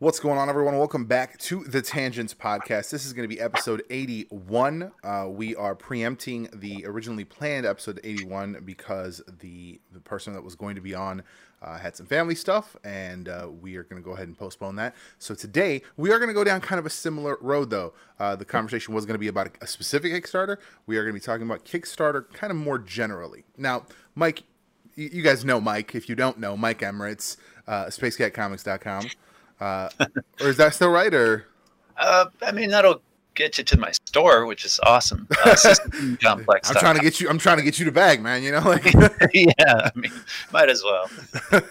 What's going on, everyone? Welcome back to the Tangents Podcast. This is going to be episode 81. Uh, we are preempting the originally planned episode 81 because the, the person that was going to be on uh, had some family stuff, and uh, we are going to go ahead and postpone that. So today, we are going to go down kind of a similar road, though. Uh, the conversation was going to be about a specific Kickstarter. We are going to be talking about Kickstarter kind of more generally. Now, Mike, you, guys know Mike. If you don't know, Mike Emeritz, uh, SpaceCatComics.com. Uh, or is that still right? Or Uh, I mean, that'll get you to my store, which is awesome. Uh, complex. I'm trying to get you. I'm trying to get you to bag, man. You know, like. yeah, I mean, might as well.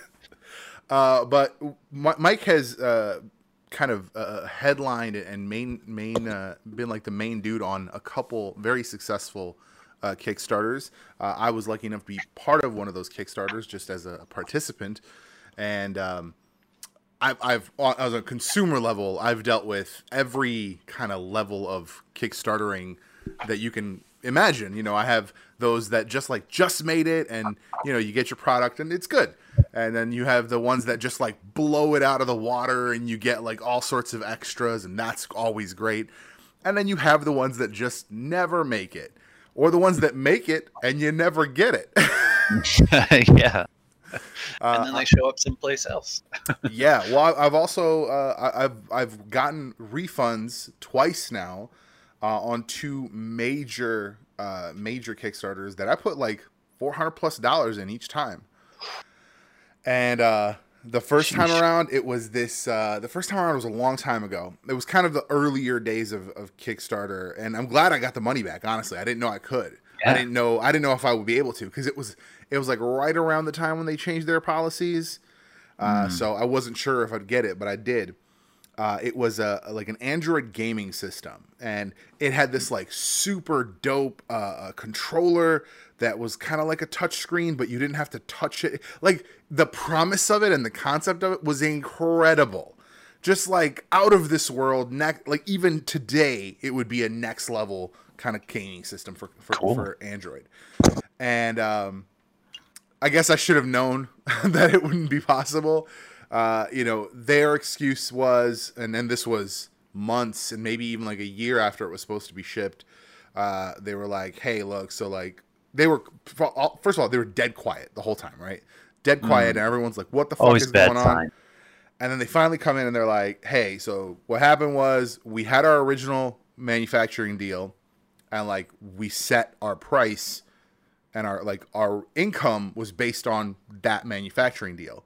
uh, but Mike has uh, kind of uh, headlined and main main uh, been like the main dude on a couple very successful uh, Kickstarters. Uh, I was lucky enough to be part of one of those Kickstarters just as a participant, and um, I've, I've as a consumer level, I've dealt with every kind of level of Kickstartering that you can imagine. You know, I have those that just like just made it, and you know, you get your product and it's good, and then you have the ones that just like blow it out of the water, and you get like all sorts of extras, and that's always great. And then you have the ones that just never make it, or the ones that make it and you never get it. yeah. Uh, and then they show up someplace else. yeah, well, I've also uh, I've I've gotten refunds twice now uh, on two major uh, major Kickstarters that I put like four hundred plus dollars in each time. And uh, the first time around, it was this. Uh, the first time around was a long time ago. It was kind of the earlier days of, of Kickstarter, and I'm glad I got the money back. Honestly, I didn't know I could. I didn't know. I didn't know if I would be able to because it was it was like right around the time when they changed their policies. Uh, So I wasn't sure if I'd get it, but I did. Uh, it was a like an Android gaming system, and it had this like super dope uh, uh, controller that was kind of like a touch screen, but you didn't have to touch it. Like the promise of it and the concept of it was incredible, just like out of this world. Ne- like even today, it would be a next level kind of gaming system for for, Cool. for Android, and um, I guess I should have known that it wouldn't be possible. Uh, you know, their excuse was, and then this was months and maybe even like a year after it was supposed to be shipped. Uh, they were like, "Hey, look, so like they were first of all they were dead quiet the whole time, right? Dead quiet, and everyone's like, "What the fuck Always is going on?" And then they finally come in and they're like, "Hey, so what happened was we had our original manufacturing deal, and like we set our price, and our like our income was based on that manufacturing deal.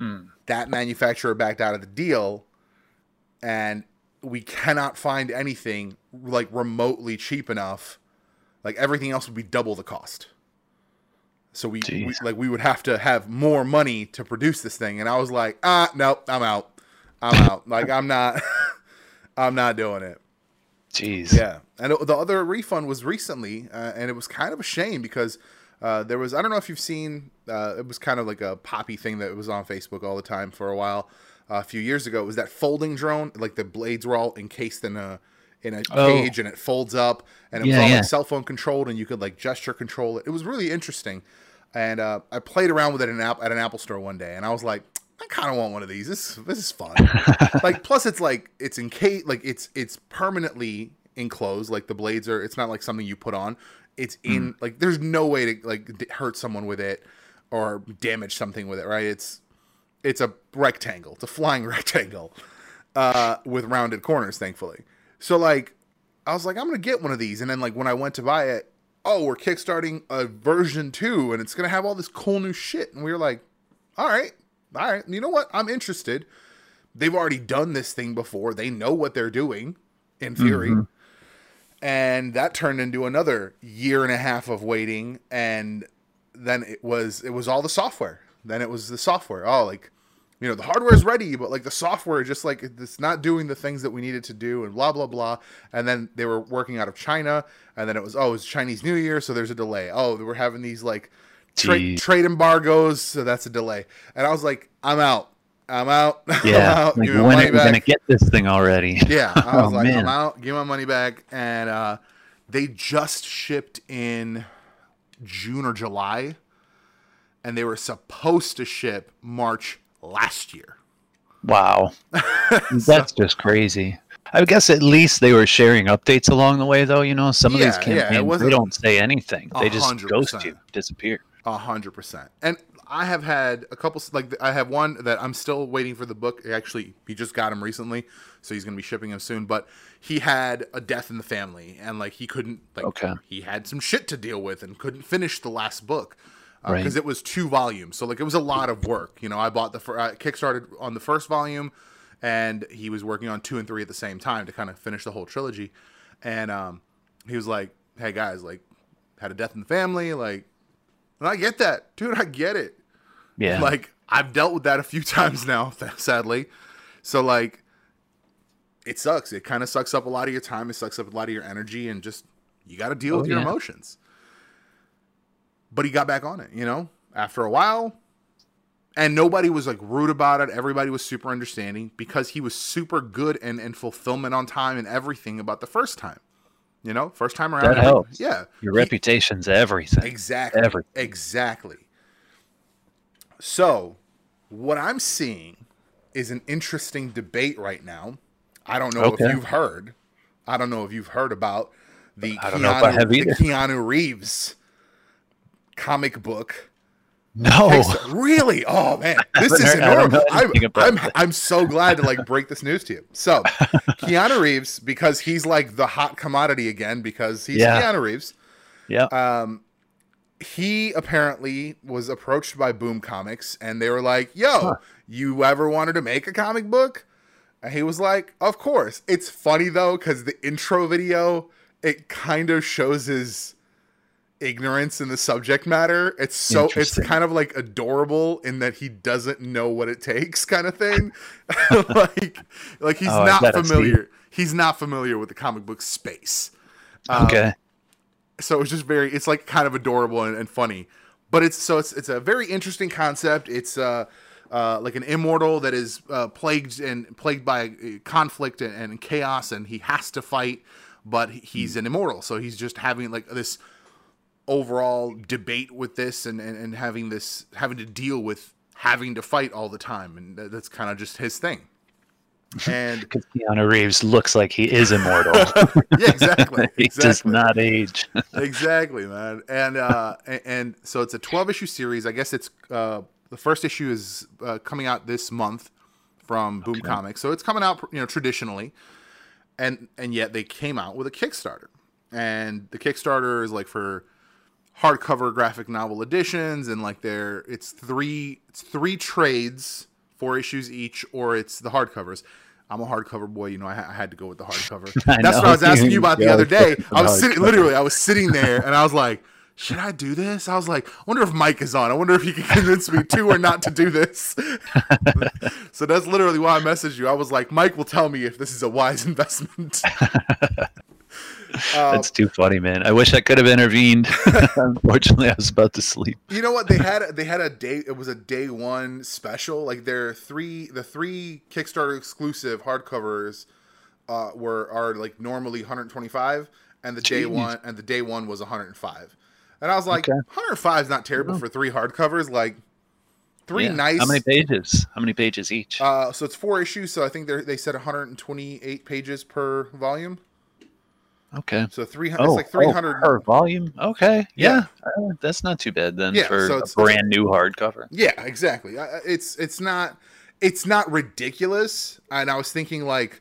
Mm. That manufacturer backed out of the deal, and we cannot find anything like remotely cheap enough. Like everything else would be double the cost." So we, we like we would have to have more money to produce this thing, and I was like, ah, nope, I'm out, I'm out. Like I'm not, I'm not doing it. Jeez. Yeah, and it- the other refund was recently, uh, and it was kind of a shame because uh, there was I don't know if you've seen uh, it was kind of like a poppy thing that was on Facebook all the time for a while. Uh, a few years ago, it was that folding drone, like the blades were all encased in a in a Oh. cage, and it folds up, and it was Yeah, all yeah. like cell phone controlled, and you could like gesture control it. It was really interesting, and uh, I played around with it in an app, at an Apple store one day, and I was like, I kind of want one of these. This this is fun. Like plus it's like it's encased like it's it's permanently enclosed like the blades are it's not like something you put on. It's in like there's no way to like d- hurt someone with it or damage something with it right? It's it's a rectangle. It's a flying rectangle uh with rounded corners thankfully. So like i was like i'm gonna get one of these. And then like when i went to buy it oh we're kickstarting a version 2 and it's gonna have all this cool new shit. And we were like all right all right you know what i'm interested they've already done this thing before. They know what they're doing, in theory. Mhm. And that turned into another year and a half of waiting. And then it was it was all the software. Then it was the software. Oh, like you know, the hardware's ready, but like the software just like it's not doing the things that we needed to do, and blah blah blah. And then they were working out of China, and then it was oh, it's Chinese New Year, so there's a delay. Oh, we're having these like tra- trade embargoes, so that's a delay. And I was like, I'm out. I'm out. I'm Yeah. out. Like Give when are we gonna get this thing already? Yeah, I was Oh, like, man. I'm out. Give my money back. And uh, they just shipped in June or July, and they were supposed to ship March last year. Wow, that's just crazy. I guess at least they were sharing updates along the way, though. You know, some of these Yeah, yeah, it campaigns wasn't- they don't say anything; they just ghost you, disappear. A hundred percent. And I have had a couple like I have one that I'm still waiting for the book. Actually, he just got him recently, so he's gonna be shipping him soon. But he had a death in the family, and like he couldn't like Okay. he had some shit to deal with and couldn't finish the last book because Right. it was two volumes. So like it was a lot of work. You know, I bought the fir- I kickstarted on the first volume, and he was working on two and three at the same time to kind of finish the whole trilogy. And um, he was like, "Hey guys, like had a death in the family, like." And I get that, dude. I get it. Yeah, Like I've dealt with that a few times now, sadly. So like, it sucks. It kind of sucks up a lot of your time. It sucks up a lot of your energy, and just you got to deal Oh, with your yeah. emotions. But he got back on it, you know, after a while, and nobody was like rude about it. Everybody was super understanding because he was super good and and fulfillment on time and everything about the first time. You know, first time around. That helps. Yeah, your He- reputation's everything. Exactly. Everything. Exactly. So, what I'm seeing is an interesting debate right now. I don't know Okay. if you've heard. I don't know if you've heard about the Keanu, know if I have the. Keanu Reeves comic book. No. Really? Oh man, this is heard- enormous. I'm, about I'm. I'm so glad to like break this news to you. So, Keanu Reeves, because he's like the hot commodity again, because he's Yeah. Keanu Reeves yeah, um, he apparently was approached by Boom Comics and they were like, "Yo, Huh. you ever wanted to make a comic book?" And he was like, "Of course." It's funny though cuz the intro video it kind of shows his ignorance in the subject matter. It's so it's kind of like adorable in that he doesn't know what it takes kind of thing. like like he's Oh, not bet I see. familiar. He's not familiar with the comic book space. Um, okay, so it's just very it's like kind of adorable and, and funny but it's so it's it's a very interesting concept it's uh uh, like an immortal that is uh, plagued and plagued by uh, conflict and, and chaos, and he has to fight, but he's an immortal. So he's just having like this overall debate with this, and, and, and having this having to deal with having to fight all the time, and that's kind of just his thing. And because Keanu Reeves looks like he is immortal. yeah, exactly, he does exactly. not age. exactly, man. And uh, and, and so it's a twelve issue series. I guess it's uh, the first issue is uh, coming out this month from Boom Okay. Comics. So it's coming out, you know, traditionally, and and yet they came out with a Kickstarter, and the Kickstarter is like for hardcover graphic novel editions, and like there, it's three it's three trades, four issues each, or it's the hardcovers. I'm a hardcover boy, you know. I, I had to go with the hardcover. That's what. I was asking you about the other day. I was sitting, literally, I was sitting there, and I was like, "Should I do this?" I was like, "I wonder if Mike is on. I wonder if he can convince me to or not to do this." so that's literally why I messaged you. I was like, "Mike will tell me if this is a wise investment." Um, That's too funny, man. I wish I could have intervened. Unfortunately, I was about to sleep. you know what they had? They had a day. It was a day one special. Like their three, the three Kickstarter exclusive hardcovers uh, were are like normally 125, and the day one and the day one was 105. And I was like, Okay. 105 is not terrible Oh. for three hardcovers. Like three Yeah. nice. How many pages? How many pages each? Uh, so it's four issues. So I think they they said 128 pages per volume. Okay. So 300. Oh, it's like 300. oh, per volume. Okay. Yeah. Yeah. Uh, that's not too bad then Yeah, for so a it's- brand new hardcover. Yeah, exactly. It's it's not it's not ridiculous. And I was thinking like,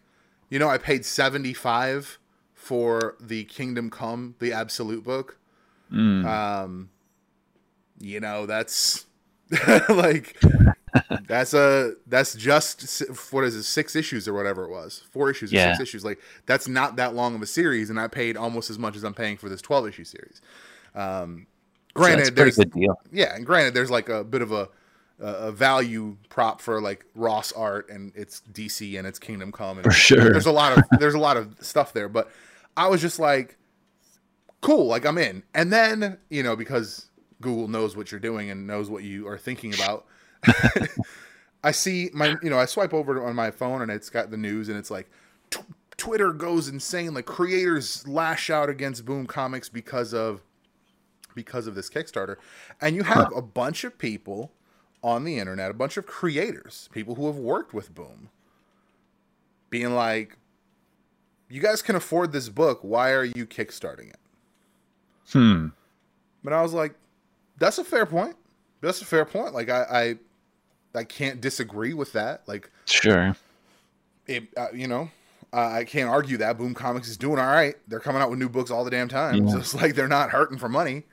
you know, I paid 75 for the Kingdom Come, the Absolute book. Mm. Um you know, that's like that's a that's just what is it six issues or whatever it was four issues or Yeah. six issues like that's not that long of a series and i paid almost as much as i'm paying for this 12 issue series um So granted pretty there's good deal. yeah, and granted, there's like a bit of a a a value prop for like Ross art and it's DC and it's Kingdom Come. And For sure. There's a lot of there's a lot of stuff there, but I was just like, cool, like I'm in. And then you know because Google knows what you're doing and knows what you are thinking about. I see my you know I swipe over on my phone and it's got the news and it's like. T- Twitter goes insane. Like creators lash out against Boom Comics because of because of this Kickstarter. And you have a bunch of people on the internet, a bunch of creators, people who have worked with Boom, being like, "You guys can afford this book. Why are you kickstarting it?" Hmm. But I was like, "That's a fair point. That's a fair point. Like I, I, I can't disagree with that. Like Sure. it, uh, you know, uh, I can't argue that Boom Comics is doing all right. They're coming out with new books all the damn time. Yeah. So it's like they're not hurting for money.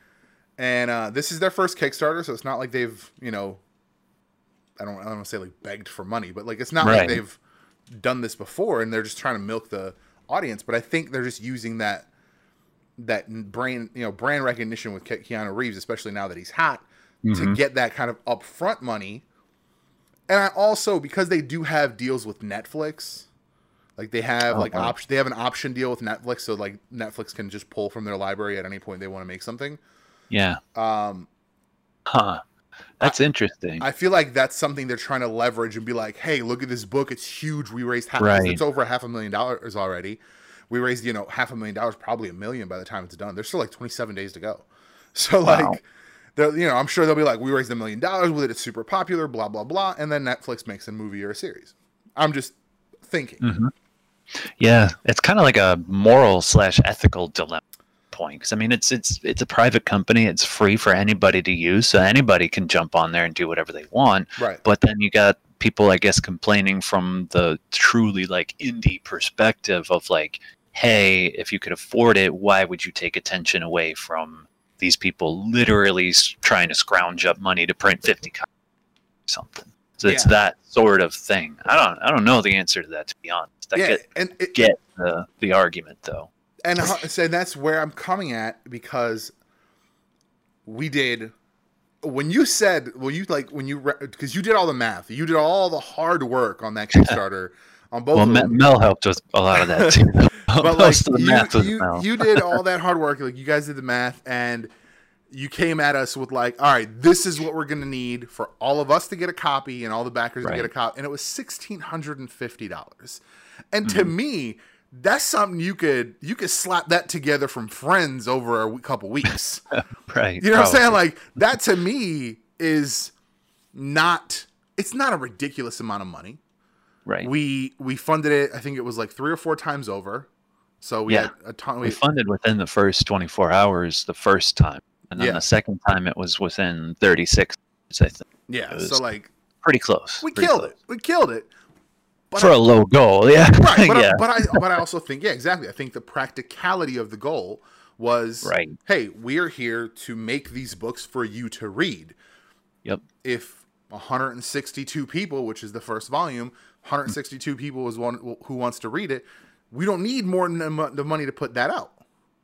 And uh, this is their first Kickstarter, so it's not like they've, you know, I don't, I don't want to say like begged for money, but like it's not like they've done this before and they're just trying to milk the audience. But I think they're just using that that brand you know, brand recognition with Ke- Keanu Reeves, especially now that he's hot, to Mhm. get that kind of upfront money. And I also because they do have deals with Netflix, like they have Oh, like wow. option, they have an option deal with Netflix, so like Netflix can just pull from their library at any point they want to make something. Yeah. Um, Huh. That's interesting. I feel like that's something they're trying to leverage and be like, hey, look at this book, it's huge. We raised half, Right. it's over half a million dollars already. We raised you know half a million dollars, probably a million by the time it's done. There's still like 27 days to go. So like. They'll- You know, I'm sure they'll be like, we raised a million dollars with it. It's super popular, blah blah blah, and then Netflix makes a movie or a series. I'm just thinking. Mhm. Yeah, it's kind of like a moral slash ethical dilemma point. Cause I mean, it's it's it's a private company. It's free for anybody to use, so anybody can jump on there and do whatever they want. Right. But then you got people, I guess, complaining from the truly like indie perspective of like, hey, if you could afford it, why would you take attention away from these people literally trying to scrounge up money to print fifty copies something? So it's Yeah. that sort of thing. I don't I don't know the answer to that to be honest. I yeah, get and it, get the the argument though. and so that's where I'm coming at because we did when you said well you like when you because you did all the math you did all the hard work on that Kickstarter on both Well, them. Mel helped with a lot of that too. but like Most of the you, math was you, Mel. you did all that hard work like you guys did the math and you came at us with like all right this is what we're gonna need for all of us to get a copy and all the backers to get a copy and it was $1650 and to Mm-hmm. me that's something you could you could slap that together from friends over a couple weeks right. you know what i'm saying like that to me is not it's not a ridiculous amount of money right. we we funded it i think it was like three or four times over so we Yeah. had a ton we we, funded within the first 24 hours the first time, and then Yeah. the second time it was within 36. I think yeah so like pretty close. we pretty killed close. it we killed it but for I- a low goal. Yeah. right but, yeah. I, but i but i also think yeah exactly i think the practicality of the goal was Right. hey we are here to make these books for you to read Yep. if 162 people which is the first volume 162 people is one who wants to read it we don't need more than the money to put that out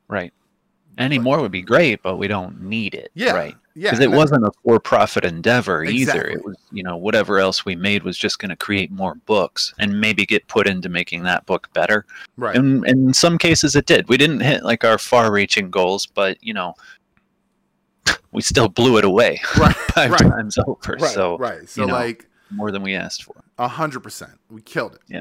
Right. Any more would be great, but we don't need it. Yeah, Right. yeah, Because it wasn't a for-profit endeavor either. It was, you know, whatever else we made was just going to create more books and maybe get put into making that book better. right And, and in some cases, it did. We didn't hit like our far-reaching goals, but you know, we still blew it away right five right times over. right so right so you know. like more than we asked for. A hundred percent. We killed it. Yeah.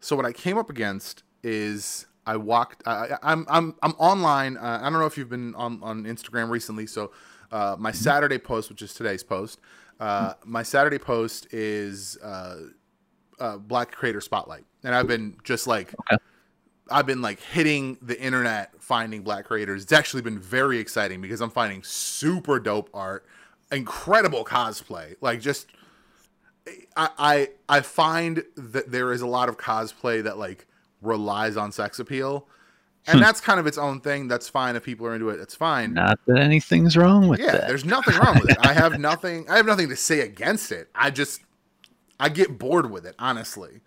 So what I came up against is I walked. I, I- I'm I'm I'm online. Uh, I don't know if you've been on on Instagram recently. So uh, my Saturday post, which is today's post, uh, my Saturday post is uh, uh, Black Creator Spotlight, and I've been just like. Okay. I've been like hitting the internet finding black creators. It's actually been very exciting because I'm finding super dope art, incredible cosplay, like just I, I I find that there is a lot of cosplay that like relies on sex appeal, and hmm. that's kind of its own thing. That's fine if people are into it. It's fine. Not that anything's wrong with yeah, that. there's nothing wrong with it. I have nothing. I have nothing to say against it. I just I get bored with it, honestly.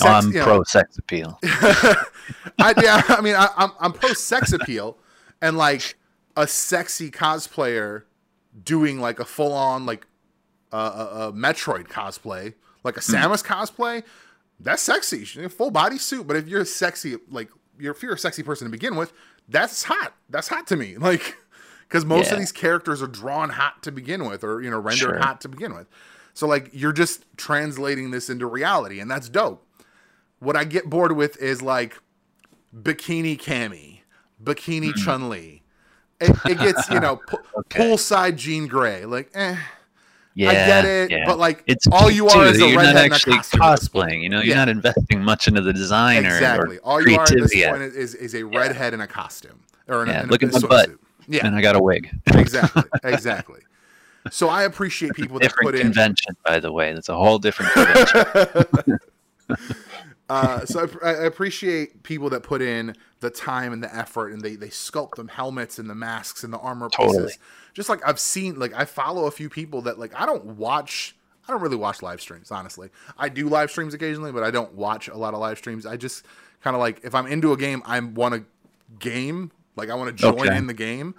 No, I'm you know- pro sex appeal. I, yeah, I mean, I, I'm I'm pro sex appeal, and like a sexy cosplayer doing like a full on like uh, a, a Metroid cosplay, like a Samus cosplay. That's sexy. She's in a full body suit. But if you're sexy, like you're if you're a sexy person to begin with, that's hot. That's hot to me. Like because most of these characters are drawn hot to begin with, or you know rendered Sure. hot to begin with. So like you're just translating this into reality, and that's dope. What I get bored with is like bikini Cammy, bikini Hmm. Chun Li. It, it gets you know pu- Okay. poolside Jean Grey. Like, eh, Yeah, I get it, yeah. but like it's all you are too, is a you're redhead not in a actually cosplaying. You know, you're Yeah. not investing much into the design or, Exactly. or All you are at this point is, is a redhead in a costume or in, a- Yeah, in a, look at my butt. swimsuit. Yeah, and I got a wig. exactly, exactly. So I appreciate people that put in. convention, by the way. That's a whole different convention. uh, so I, I appreciate people that put in the time and the effort, and they they sculpt the helmets and the masks and the armor Totally. pieces. Just like I've seen, like I follow a few people that like I don't watch. I don't really watch live streams, honestly. I do live streams occasionally, but I don't watch a lot of live streams. I just kind of like if I'm into a game, I want to game. Like I want to join Okay. in the game.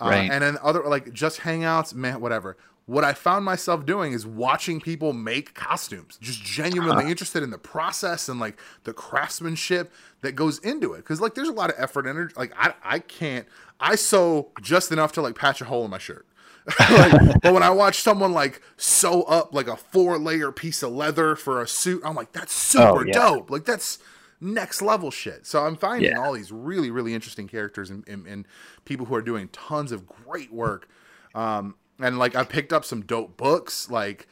Uh, Right. And then other like just hangouts, man, whatever. What I found myself doing is watching people make costumes, just genuinely interested in the process and like the craftsmanship that goes into it. Cause like there's a lot of effort and energy. Like I, I can't, I sew just enough to like patch a hole in my shirt. like, but when I watch someone like sew up like a four layer piece of leather for a suit, I'm like, that's super Oh, yeah. dope. Like that's next level shit. So I'm finding Yeah. all these really, really interesting characters and, and, and people who are doing tons of great work. Um, and like I picked up some dope books. Like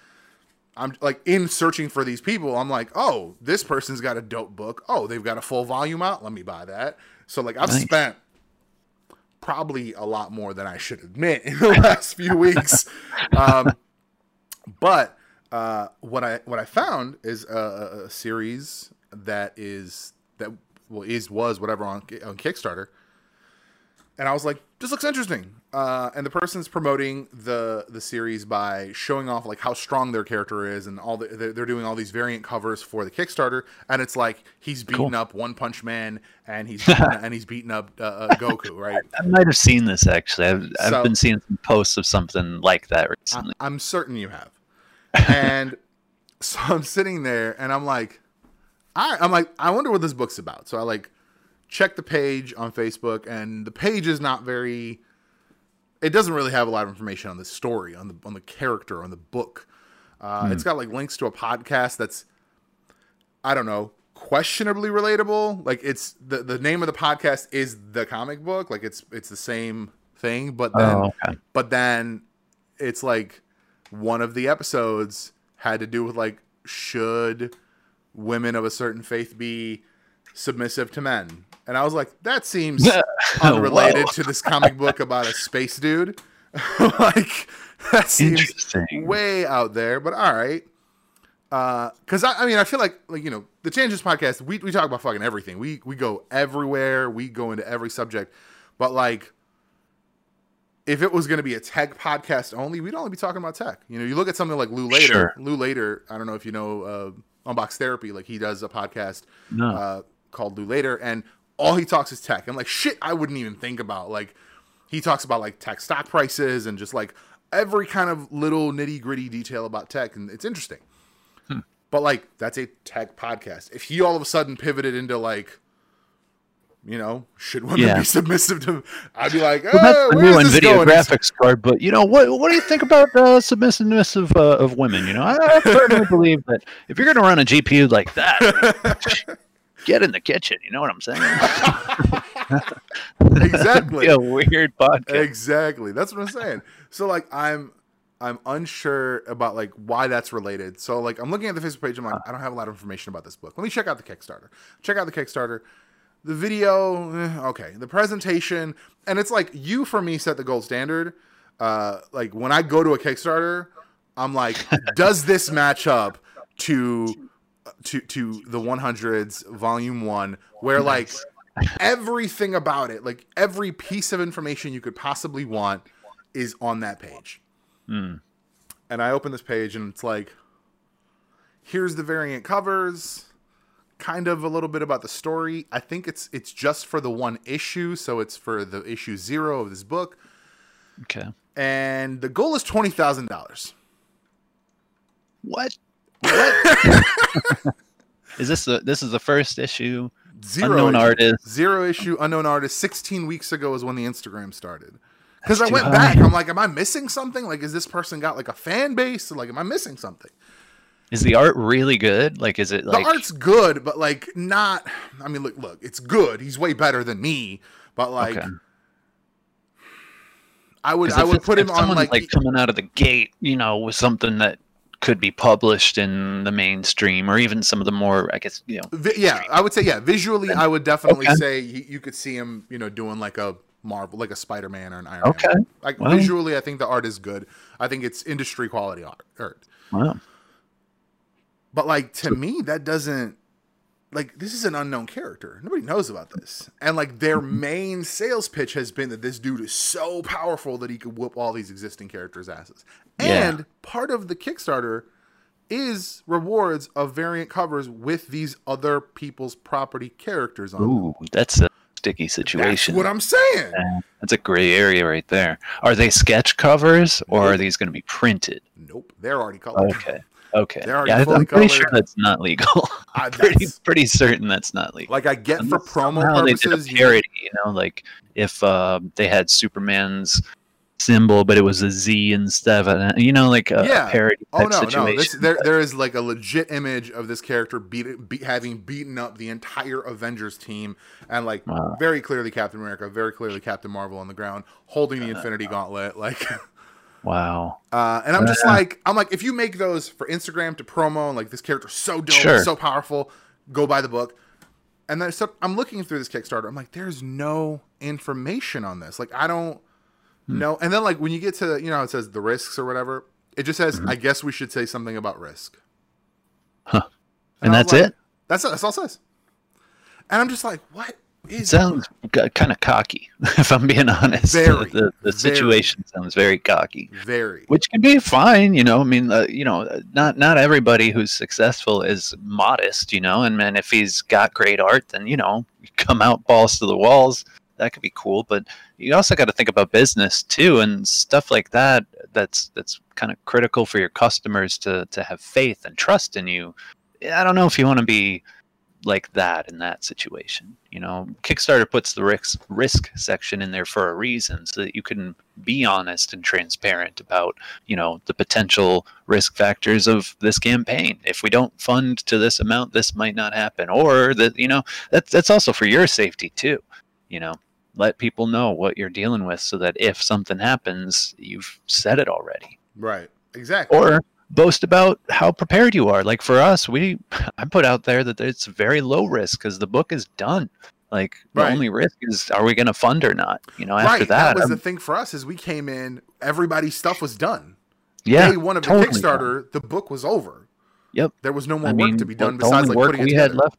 I'm like in searching for these people. I'm like, oh, this person's got a dope book. Oh, they've got a full volume out. Let me buy that. So like I've Nice. spent probably a lot more than I should admit in the last few weeks. Um, but uh, what I what I found is a, a- series that is that well is was whatever on on Kickstarter, and I was like, this looks interesting. Uh, and the person's promoting the the series by showing off like how strong their character is, and all the they're, doing all these variant covers for the Kickstarter, and it's like he's beating Cool. up One Punch Man, and he's beating, and he's beating up uh, uh, Goku, right? I might have seen this actually. I've, I've So- been seeing some posts of something like that I, recently. I'm certain you have. And so I'm sitting there and I'm like, I, I'm like, I wonder what this book's about. So I like check the page on Facebook, and the page is not very. It doesn't really have a lot of information on the story, on the on the character, on the book. Uh, It's got like links to a podcast that's, I don't know, questionably relatable. Like it's the the name of the podcast is the comic book. Like it's it's the same thing, but then oh, okay. but then it's like one of the episodes had to do with like should women of a certain faith be submissive to men and i was like that seems unrelated to this comic book about a space dude. Like that seems way out there but all right. Because I, I mean i feel like like you know the Tangents podcast we, we talk about fucking everything. We we go everywhere. We go into every subject. But like if it was going to be a tech podcast only we'd only be talking about tech. You know you look at something like Lew Later. Sure. Lew Later i don't know if you know uh unbox therapy like he does a podcast No. uh, called Lew Later, and all he talks is tech and like shit I wouldn't even think about. Like he talks about like tech stock prices and just like every kind of little nitty gritty detail about tech, and it's interesting. Hmm. But like that's a tech podcast. If he all of a sudden pivoted into like, you know, should women Yeah. be submissive to? I'd be like, Well, that's oh, new this NVIDIA going? graphics card, but you know what? What do you think about uh, submissiveness of uh, of women? You know, I, I firmly believe that if you're going to run a GPU like that, get in the kitchen. You know what I'm saying? exactly. A weird podcast. Exactly. That's what I'm saying. So like I'm I'm unsure about like why that's related. So like I'm looking at the Facebook page. I'm like, I don't have a lot of information about this book. Let me check out the Kickstarter. Check out the Kickstarter. The video, eh, okay. The presentation, and it's like you for me set the gold standard. Uh, like when I go to a Kickstarter, I'm like, does this match up to to to the 100s volume one, where like everything about it, like every piece of information you could possibly want, is on that page. Hmm. And I open this page and it's like, here's the variant covers, kind of a little bit about the story. I think it's it's just for the one issue, so it's for the issue zero of this book. Okay. And the goal is twenty thousand dollars. What? Is this the this is the first issue? Zero Unknown issue. artist. Zero issue, unknown artist. Sixteen weeks ago is when the Instagram started. Because I went high. back, I'm like, am I missing something? Like, is this person got like a fan base? Like, am I missing something? Is the art really good? Like, is it like? the art's good, but like not. I mean, look, look, it's good. He's way better than me, but like, Okay. I would I would put him on like, like coming out of the gate, you know, with something that could be published in the mainstream or even some of the more, I guess, you know, vi- yeah, I would say yeah. Visually, I would definitely Okay. say he, you could see him, you know, doing like a Marvel, like a Spider Man or an Iron Man. okay, Man. Like visually, I think the art is good. I think it's industry quality art. well, But like to me, that doesn't like this is an unknown character. Nobody knows about this. And like their Mm-hmm. main sales pitch has been that this dude is so powerful that he could whoop all these existing characters' asses. Yeah. And part of the Kickstarter is rewards of variant covers with these other people's property characters on them. that's a sticky situation. That's what I'm saying. Yeah, That's a gray area right there. Are they sketch covers or are these going to be printed? Nope, they're already colored. Okay. Okay. Yeah, I'm pretty sure that's not legal. I- pretty, that's- pretty certain that's not legal. Like I get for promo somehow they did purposes, a parody, you know, like if uh, they had Superman's symbol, but it was a Z instead of a, you know, like a, a Yeah. parody Oh no, situation. no! This, there, there is like a legit image of this character beat, having beaten up the entire Avengers team, and like Wow. very clearly Captain America, very clearly Captain Marvel on the ground, holding Uh, the Infinity Gauntlet. Like, wow. uh, and I'm just Yeah. like, I'm like, if you make those for Instagram to promo, and like this character's so dope, Sure. so powerful, go buy the book. And then so I'm looking through this Kickstarter. I'm like, there's no information on this. Like, I don't Hmm. know. And then like when you get to you know it says the risks or whatever, it just says, Mm-hmm. I guess we should say something about risk. Huh. And And that's like- it? That's that's all it says. And I'm just like, what It is sounds kind of cocky, if I'm being honest. Very, the, the very. situation sounds very cocky. very which can be fine you know i mean uh, you know not not everybody who's successful is modest you know and man if he's got great art then you know come out balls to the walls that could be cool but you also got to think about business too and stuff like that that's that's kind of critical for your customers to to have faith and trust in you. I don't know if you want to be like that in that situation you know? Kickstarter puts the risk risk section in there for a reason so that you can be honest and transparent about you know the potential risk factors of this campaign. If we don't fund to this amount this might not happen or that you know that's that's also for your safety too you know let people know what you're dealing with so that if something happens you've said it already right. Exactly. or boast about how prepared you are like for us we i put out there that it's very low risk because the book is done like the Right. only risk is are we going to fund or not you know after right. that, was I'm- the thing for us is we came in, everybody's stuff was done. yeah Day one of the totally Kickstarter, the book was over. Yep. There was no more I work mean, to be done the besides only like work putting we it had left.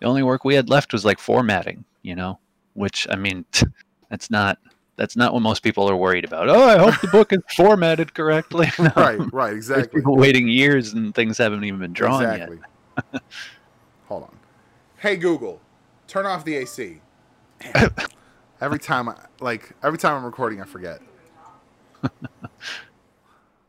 The only work we had left was like formatting, you know, which I mean, that's not that's not what most people are worried about. Oh, I hope the book is formatted correctly. No. right, right, There's exactly. people waiting years and things haven't even been drawn yet. exactly. Hold on. Hey Google, turn off the AC. Every time I like every time I'm recording I forget.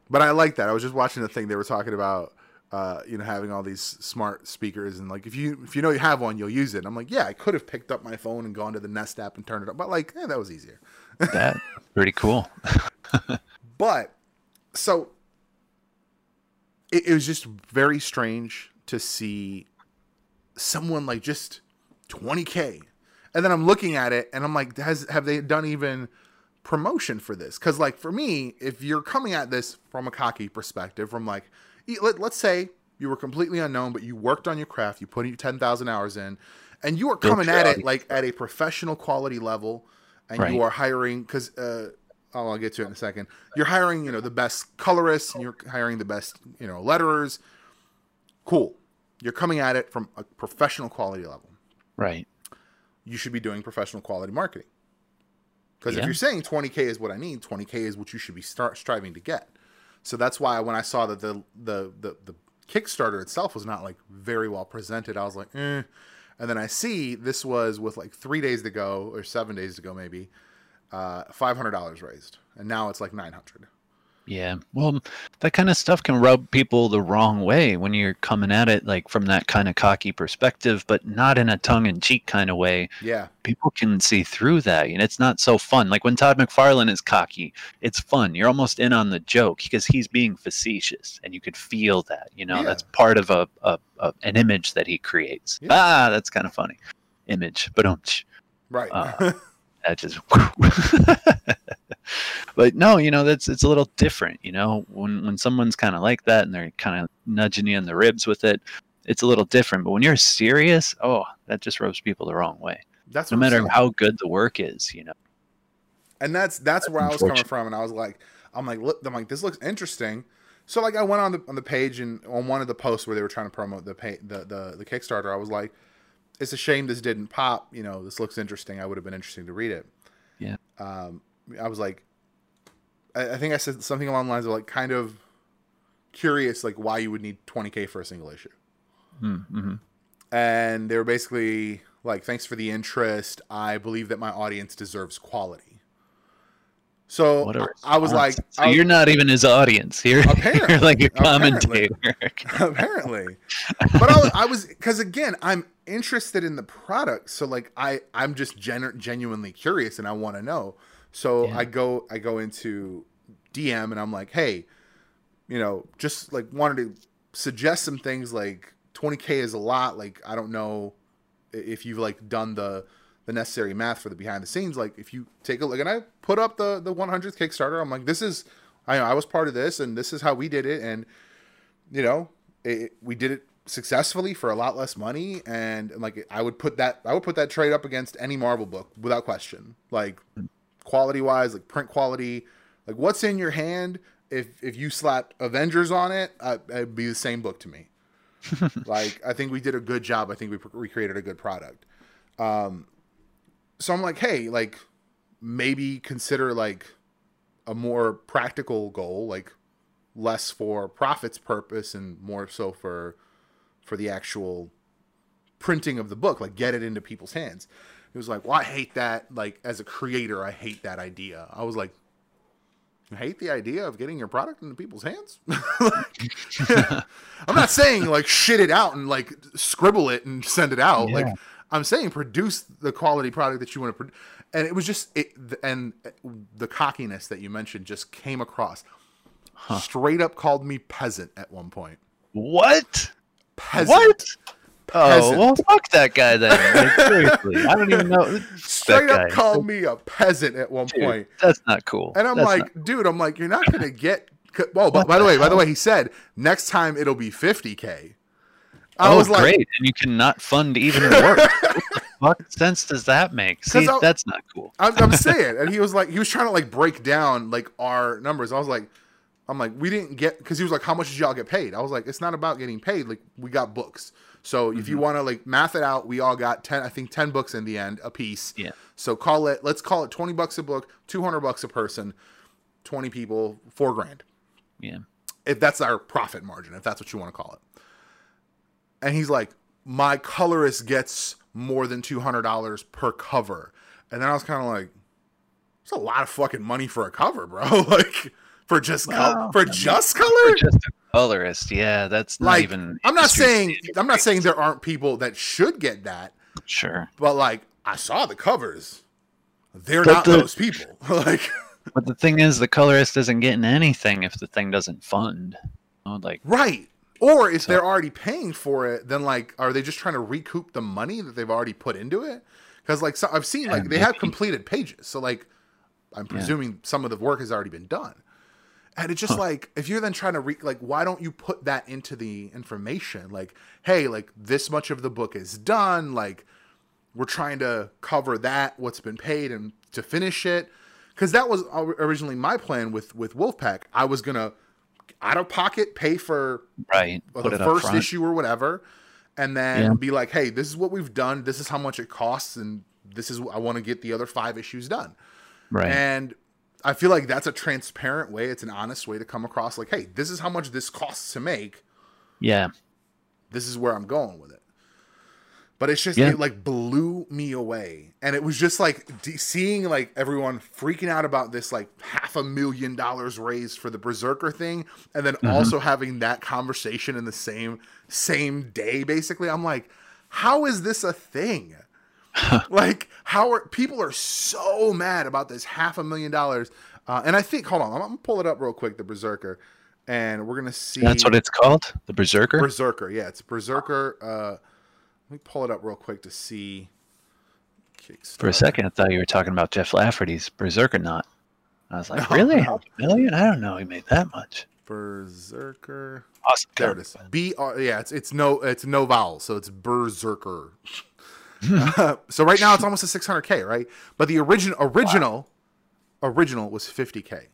but I like that. I was just watching the thing they were talking about uh, you know, having all these smart speakers and like if you if you know you have one, you'll use it. And I'm like, yeah, I could have picked up my phone and gone to the Nest app and turned it up, but like, yeah, that was easier. that pretty cool. But so it, it was just very strange to see someone like just 20k, and then I'm looking at it and I'm like, has have they done even promotion for this? Because like for me, if you're coming at this from a cocky perspective, from like let, let's say you were completely unknown, but you worked on your craft, you put your 10,000 hours in, and you are coming at it like at a professional quality level, and Right. you are hiring because. Uh, Oh, I'll get to it in a second. You're hiring, you know, the best colorists, and you're hiring the best, you know, letterers. Cool. You're coming at it from a professional quality level. Right. You should be doing professional quality marketing. Because if you're saying 20k is what I need, 20k is what you should be start striving to get. So that's why when I saw that the the the, the Kickstarter itself was not like very well presented, I was like, eh. And then I see this was with like three days to go or seven days to go, maybe uh, five hundred dollars raised, and now it's like nine hundred. Yeah. Well, that kind of stuff can rub people the wrong way when you're coming at it like from that kind of cocky perspective, but not in a tongue in cheek kind of way. Yeah, People can see through that, and it's not so fun. Like when Todd McFarlane is cocky, it's fun. You're almost in on the joke because he's being facetious, and you could feel that. You know, Yeah. that's part of a, a, a an image that he creates. Yeah. Ah, that's kind of funny. Image, but um, right. Uh, that just but no, you know that's it's a little different. You know, when when someone's kind of like that and they're kind of nudging you in the ribs with it, it's a little different. But when you're serious, oh, that just rubs people the wrong way. That's No matter how good the work is, you know. and that's that's where I was coming from, and I was like, I'm like, look, I'm like, this looks interesting. So like, I went on the on the page and on one of the posts where they were trying to promote the pay, the the the Kickstarter, I was like, it's a shame this didn't pop. You know, this looks interesting. I would have been interesting to read it. Yeah. Um, I was like, I, I think I said something along the lines of like, kind of curious, like why you would need 20k for a single issue. Mm-hmm. and they were basically like thanks for the interest i believe that my audience deserves quality so I, I, was like so I was- you're not even his audience here. Apparently. you're like a commentator. apparently but i was i was because again i'm interested in the product so like i i'm just gen- genuinely curious and i want to know so Yeah. i go i go into dm and i'm like hey you know just like wanted to suggest some things like 20k is a lot. Like i don't know if you've like done the the necessary math for the behind the scenes. Like if you take a look and i put up the the 100th kickstarter. I'm like this is i i was part of this and this is how we did it. And you know it, we did it successfully for a lot less money. And, and like i would put that i would put that trade up against any marvel book without question. Like quality wise like print quality like what's in your hand if if you slapped avengers on it uh, it'd be the same book to me. Like i think we did a good job. I think we, we created a good product. Um so i'm like hey like maybe consider like a more practical goal like less for profits purpose and more so for for the actual printing of the book like get it into people's hands he was like well i hate that like as a creator i hate that idea. I was like hate the idea of getting your product into people's hands? I'm not saying like shit it out and like scribble it and send it out. Like i'm saying produce the quality product that you want to produce and it was just it and uh, the cockiness that you mentioned just came across. Straight up called me peasant at one point. What? peasant. What? Oh well, fuck that guy then. Like, seriously, I don't even know. straight that up guy. called me a peasant at one Dude, point That's not cool. And I'm That's like, not- dude, I'm like, you're not gonna get. Well, by, by the the way, by the way, he said next time it'll be 50k. I oh, was like, great, and you cannot fund even work. what sense does that make? See, I- that's not cool. I'm, I'm saying, and he was like, he was trying to like break down like our numbers. I was like, I'm like, we didn't get because he was like, how much did y'all get paid? I was like, it's not about getting paid. Like, we got books. So if Mm-hmm. you want to like math it out, we all got ten. I think ten books in the end a piece. Yeah. So call it. Let's call it twenty bucks a book, two hundred bucks a person, twenty people, four grand. Yeah. if that's our profit margin, if that's what you want to call it. And he's like, my colorist gets more than two hundred dollars per cover, and then I was kind of like, it's a lot of fucking money for a cover, bro. like for just col- Well, for I mean, just Or color. just a colorist. Yeah, that's not Like, even. I'm not saying standard. I'm not saying there aren't people that should get that, Sure, but like I saw the covers, they're But not the- those people. like but the thing is, the colorist isn't getting anything if the thing doesn't fund. Oh, like Right. Or if So- they're already paying for it, then like, are they just trying to recoup the money that they've already put into it? Because like, so I've seen like Yeah, they have completed pages, so like, I'm presuming some of the work has already been done. And it's just Huh. like, if you're then trying to re like, why don't you put that into the information? Like, hey, like this much of the book is done. Like, we're trying to cover that what's been paid and to finish it because that was originally my plan with with Wolfpack. I was gonna out of pocket pay for right, the first issue or whatever, and then Yeah. be like, hey, this is what we've done. This is how much it costs, and this is I want to get the other five issues done. Right. And I feel like that's a transparent way. It's an honest way to come across. Like, hey, this is how much this costs to make. yeah. This is where I'm going with it. But it's just Yeah. it like blew me away, and it was just like de- seeing like everyone freaking out about this like half a million dollars raised for the Berserker thing, and then mm-hmm. also having that conversation in the same same day. Basically, I'm like, how is this a thing? Like, how are people are so mad about this half a million dollars? Uh, and I think, hold on, I'm, I'm gonna pull it up real quick, the Berserker, and we're gonna see. That's what it's called, the Berserker. Berserker, yeah, it's Berserker. Uh, let me pull it up real quick to see. For a second, I thought you were talking about Jeff Lafferty's Berserker. Not. I was like, No, really? no. Half a million? I don't know. He made that much. Berserker. Awesome. There it is. B R. Yeah, it's it's no it's no vowel, so it's Berserker. so right now it's almost a 600k, right? But the original original original was 50k.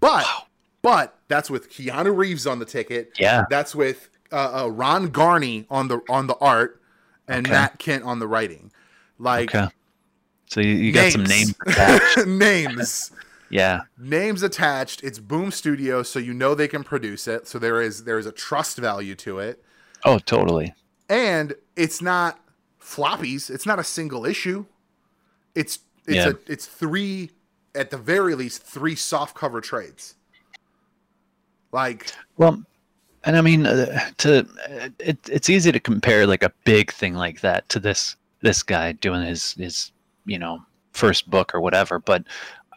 But but that's with Keanu Reeves on the ticket. Yeah. That's with uh, uh, Ron Garney on the on the art and Okay. Matt Kindt on the writing. Like Okay. So you, you got some Names. names attached. names. yeah. names attached. It's Boom Studio, so you know they can produce it. So there is there is a trust value to it, Oh, totally. And it's not floppies. It's not a single issue. It's it's Yeah. a it's three at the very least three soft cover trades. Like Well, and I mean, uh, to uh, it, it's easy to compare like a big thing like that to this this guy doing his his you know first book or whatever. But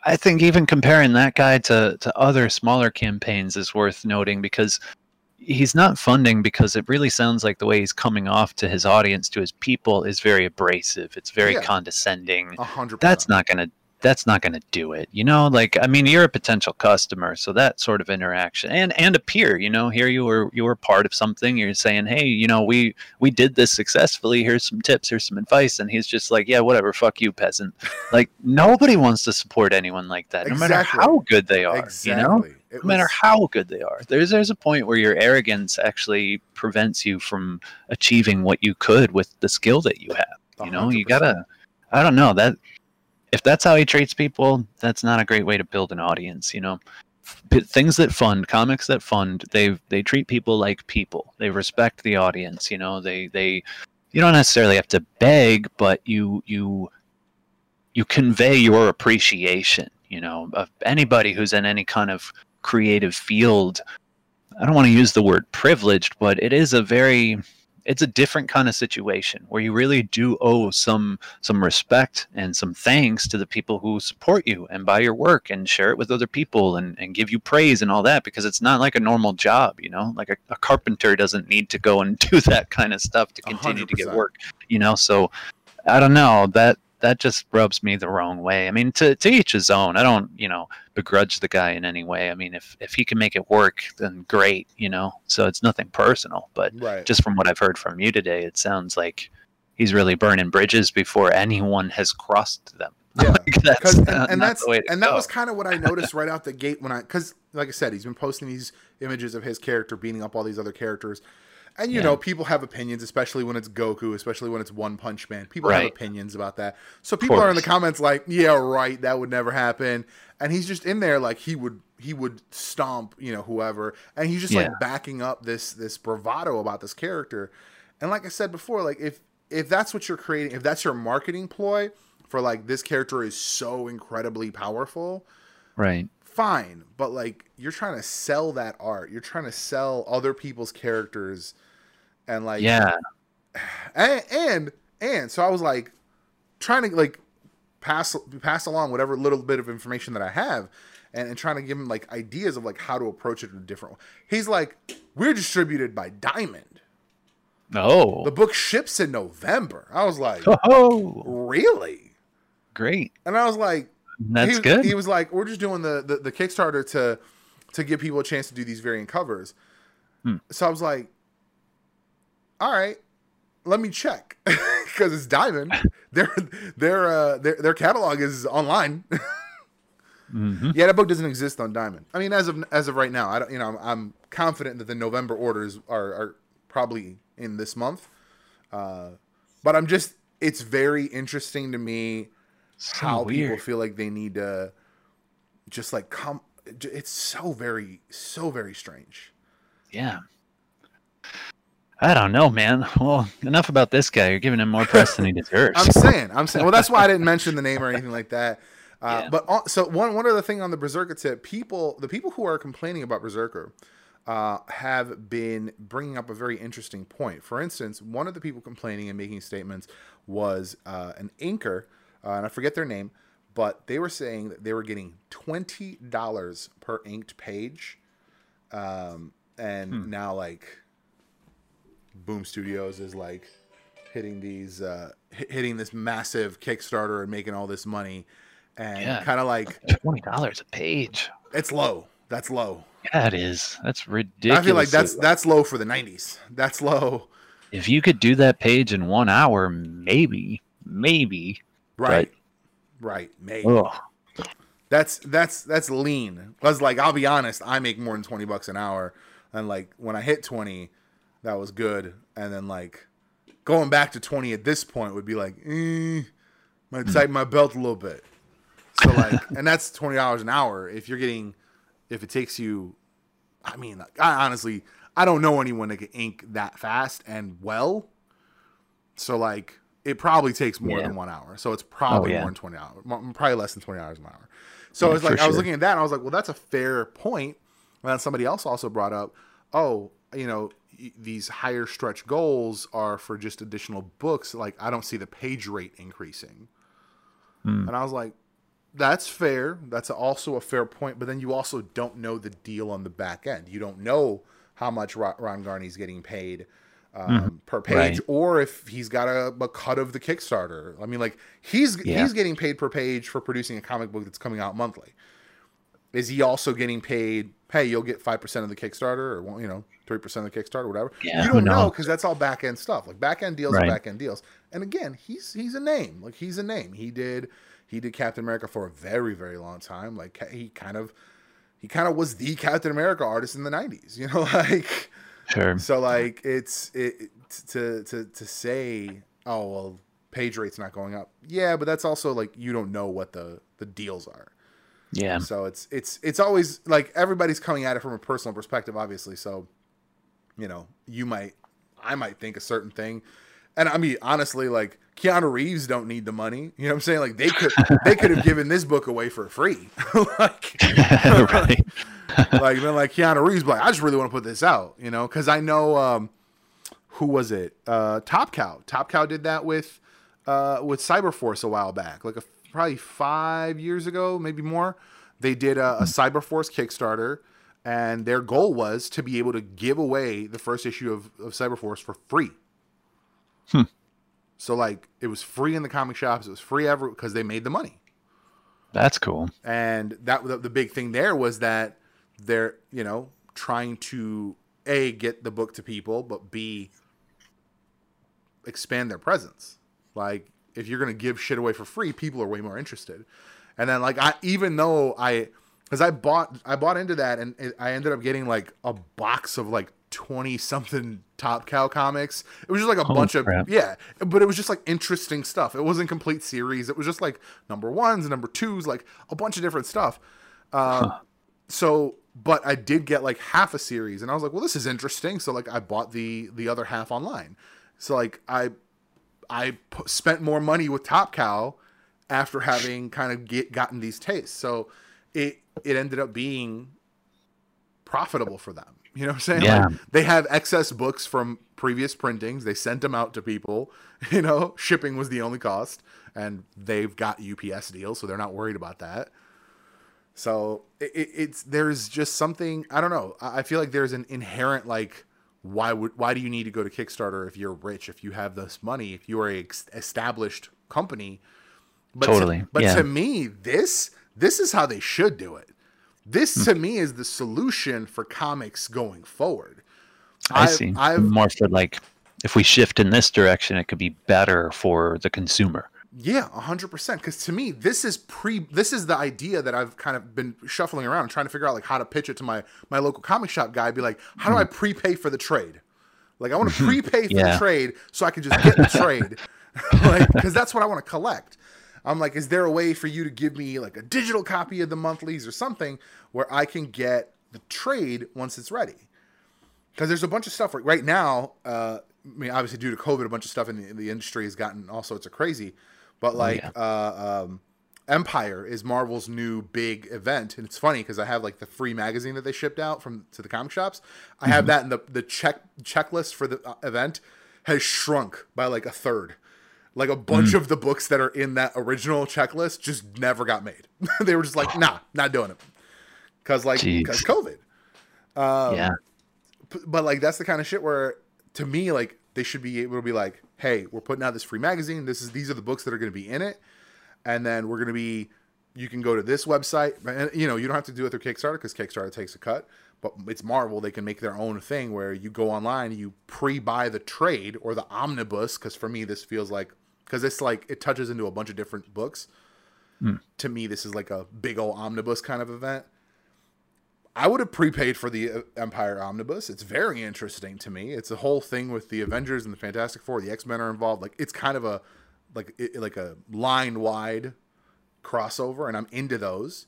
I think even comparing that guy to to other smaller campaigns is worth noting because he's not funding because it really sounds like the way he's coming off to his audience to his people is very abrasive. It's very Yeah. condescending a hundred. that's not gonna that's not gonna do it you know? Like i mean you're a potential customer so that sort of interaction and and a peer you know? Here you were you were part of something you're saying hey you know we we did this successfully here's some tips here's some advice and he's just like yeah whatever fuck you peasant. Like nobody wants to support anyone like that no matter how good they are exactly. you know? It no matter was- how good they are. There's there's a point where your arrogance actually prevents you from achieving what you could with the skill that you have you know? You 100%. gotta i don't know that if that's how he treats people that's not a great way to build an audience you know? P- things that fund comics that fund they they treat people like people. They respect the audience you know? They they you don't necessarily have to beg but you you you convey your appreciation you know of anybody who's in any kind of creative field. I don't want to use the word privileged but it is a very it's a different kind of situation where you really do owe some some respect and some thanks to the people who support you and buy your work and share it with other people and, and give you praise and all that because it's not like a normal job you know like a, a carpenter doesn't need to go and do that kind of stuff to continue to get work you know? So i don't know that that just rubs me the wrong way i mean to, to each his own i don't you know begrudge the guy in any way i mean if if he can make it work then great you know so it's nothing personal but right. just from what I've heard from you today, it sounds like he's really burning bridges before anyone has crossed them. Yeah. Like, that's, and, not- and not that's the way to and that go. was kind of what I noticed right out the gate when I because like I said he's been posting these images of his character beating up all these other characters, and you Yeah. know people have opinions, especially when it's Goku, especially when it's One Punch Man. People have opinions about that, so people are in the comments like, yeah, right, that would never happen, and he's just in there like he would he would stomp you know whoever, and he's just Yeah. like backing up this this bravado about this character, and like I said before, like if if that's what you're creating, if that's your marketing ploy for like this character is so incredibly powerful, right. Fine. But like you're trying to sell that art, you're trying to sell other people's characters, and like Yeah. and and, and so I was like trying to like pass pass along whatever little bit of information that I have. And, and trying to give him like ideas of like how to approach it in a different way. He's like, we're distributed by Diamond. No. The book ships in November. I was like, oh. really? Great. And I was like, That's he, good. He was like, we're just doing the, the the Kickstarter to to give people a chance to do these variant covers. Hmm. So I was like, all right, let me check because it's Diamond. their their uh, their their catalog is online. Mhm. yeah, that book doesn't exist on Diamond. I mean, as of as of right now, I don't. You know, I'm, I'm confident that the November orders are are probably in this month. Uh, but I'm just. It's very interesting to me So how people feel like they need to just like come it's so very so very strange Yeah. I don't know, man. Well, enough about this guy. You're giving him more press than he deserves. i'm saying i'm saying well that's why i didn't mention the name or anything like that uh, Yeah. but on, so one one other thing on the BRZRKR tip people the people who are complaining about BRZRKR uh, have been bringing up a very interesting point for instance one of the people complaining and making statements was uh, an inker uh, and i forget their name but they were saying that they were getting $20 per inked page um, and Hmm. now like boom studios is like hitting these uh, hitting this massive kickstarter and making all this money and Yeah. kind of like Twenty dollars a page. it's low. That's low. Yeah, it is. That's ridiculous. I feel like that's that's low for the '90s. That's low, if you could do that page in one hour, maybe, maybe. Right? Right, maybe. Ugh. That's that's that's lean. Cause like I'll be honest, I make more than twenty bucks an hour, and like when I hit twenty, that was good. And then like going back to twenty at this point would be like, eh, might tighten my belt a little bit. So like, and that's twenty dollars an hour. If you're getting, if it takes you, I mean, I honestly, I don't know anyone that can ink that fast and well. So like, it probably takes more Yeah. than one hour. So it's probably Oh, yeah. more than twenty hours, probably less than twenty hours an hour. So Yeah, it's like I was sure. looking at that and I was like, well, that's a fair point. And then somebody else also brought up, oh, you know, these higher stretch goals are for just additional books. Like I don't see the page rate increasing. Hmm. And I was like, that's fair. That's also a fair point. But then you also don't know the deal on the back end. You don't know how much Ro- Ron Garney's getting paid um, per page, Right. or if he's got a, a cut of the Kickstarter. I mean, like he's Yeah. he's getting paid per page for producing a comic book that's coming out monthly. Is he also getting paid? Hey, you'll get five percent of the Kickstarter, or you know, three percent of the Kickstarter, whatever. Yeah, you don't know because that's all back end stuff. Like back end deals are Right. back end deals. And again, he's he's a name. Like he's a name. He did he did Captain America for a very very long time. Like he kind of he kind of was the Captain America artist in the '90s. You know, like Sure. so like it's it to to to say oh well page rate's not going up. Yeah, but that's also like you don't know what the the deals are. Yeah. So it's it's it's always like everybody's coming at it from a personal perspective, obviously. So, you know, you might, I might think a certain thing, and I mean honestly, like Keanu Reeves don't need the money. You know what I'm saying? Like they could they could have given this book away for free, like right. like been like Keanu Reeves, like I just really want to put this out, you know, because I know um, who was it? Uh, Top Cow. Top Cow did that with uh, with Cyberforce a while back, like a, probably five years ago, maybe more. They did a, a Cyberforce Kickstarter, and their goal was to be able to give away the first issue of, of Cyberforce for free. Hmm. So like it was free in the comic shops, it was free ever because they made the money. That's cool. and that the, the big thing there was that they're you know trying to a get the book to people but b expand their presence. Like if you're going to give shit away for free people are way more interested. And then like i even though i because i bought i bought into that and it, i ended up getting like a box of like 20 something top cow comics. It was just like a Holy bunch of yeah but it was just like interesting stuff. It wasn't complete series. It was just like number ones number twos like a bunch of different stuff. Um, so but i did get like half a series and i was like well this is interesting. So like i bought the the other half online. So like i i p- spent more money with top cow after having kind of get gotten these tastes. So it it ended up being profitable for them you know what i'm saying Yeah. like, they have excess books from previous printings they sent them out to people you know shipping was the only cost and they've got ups deals so they're not worried about that so it, it, it's there's just something I don't know. I I feel like there's an inherent like why would why do you need to go to Kickstarter if you're rich if you have this money if you are a ex- established company? But Totally, To, but yeah. to me, this this is how they should do it. This Hmm. to me is the solution for comics going forward. I I've- see. I've More for like, if we shift in this direction, it could be better for the consumer. Yeah, hundred percent. Because to me, this is pre. This is the idea that I've kind of been shuffling around, trying to figure out like how to pitch it to my my local comic shop guy. Be like, how do I prepay for the trade? Like, I want to prepay for the trade so I can just get the trade, like because that's what I want to collect. I'm like, is there a way for you to give me like a digital copy of the monthlies or something where I can get the trade once it's ready? because there's a bunch of stuff right, now. Uh, I mean, obviously due to COVID, a bunch of stuff in the, in the industry has gotten all sorts of crazy. But like, yeah. uh, um, Empire is Marvel's new big event, and it's funny because I have like the free magazine that they shipped out from to the comic shops. I have that, and the the check checklist for the uh, event has shrunk by like a third. Like a bunch of the books that are in that original checklist just never got made. they were just like, nah, not doing it, because like Jeez. because COVID. Um, yeah. but like that's the kind of shit where to me like they should be able to be like hey we're putting out this free magazine this is these are the books that are going to be in it and then we're going to be you can go to this website, and you know you don't have to do it through Kickstarter because Kickstarter takes a cut. But it's Marvel; they can make their own thing where you go online, you pre-buy the trade or the omnibus. Because for me, this feels like because it's like it touches into a bunch of different books. To me, this is like a big old omnibus kind of event. I would have prepaid for the uh, Empire Omnibus. It's very interesting to me. It's a whole thing with the Avengers and the Fantastic Four. The X Men are involved. Like it's kind of a like it, like a line wide crossover, and I'm into those.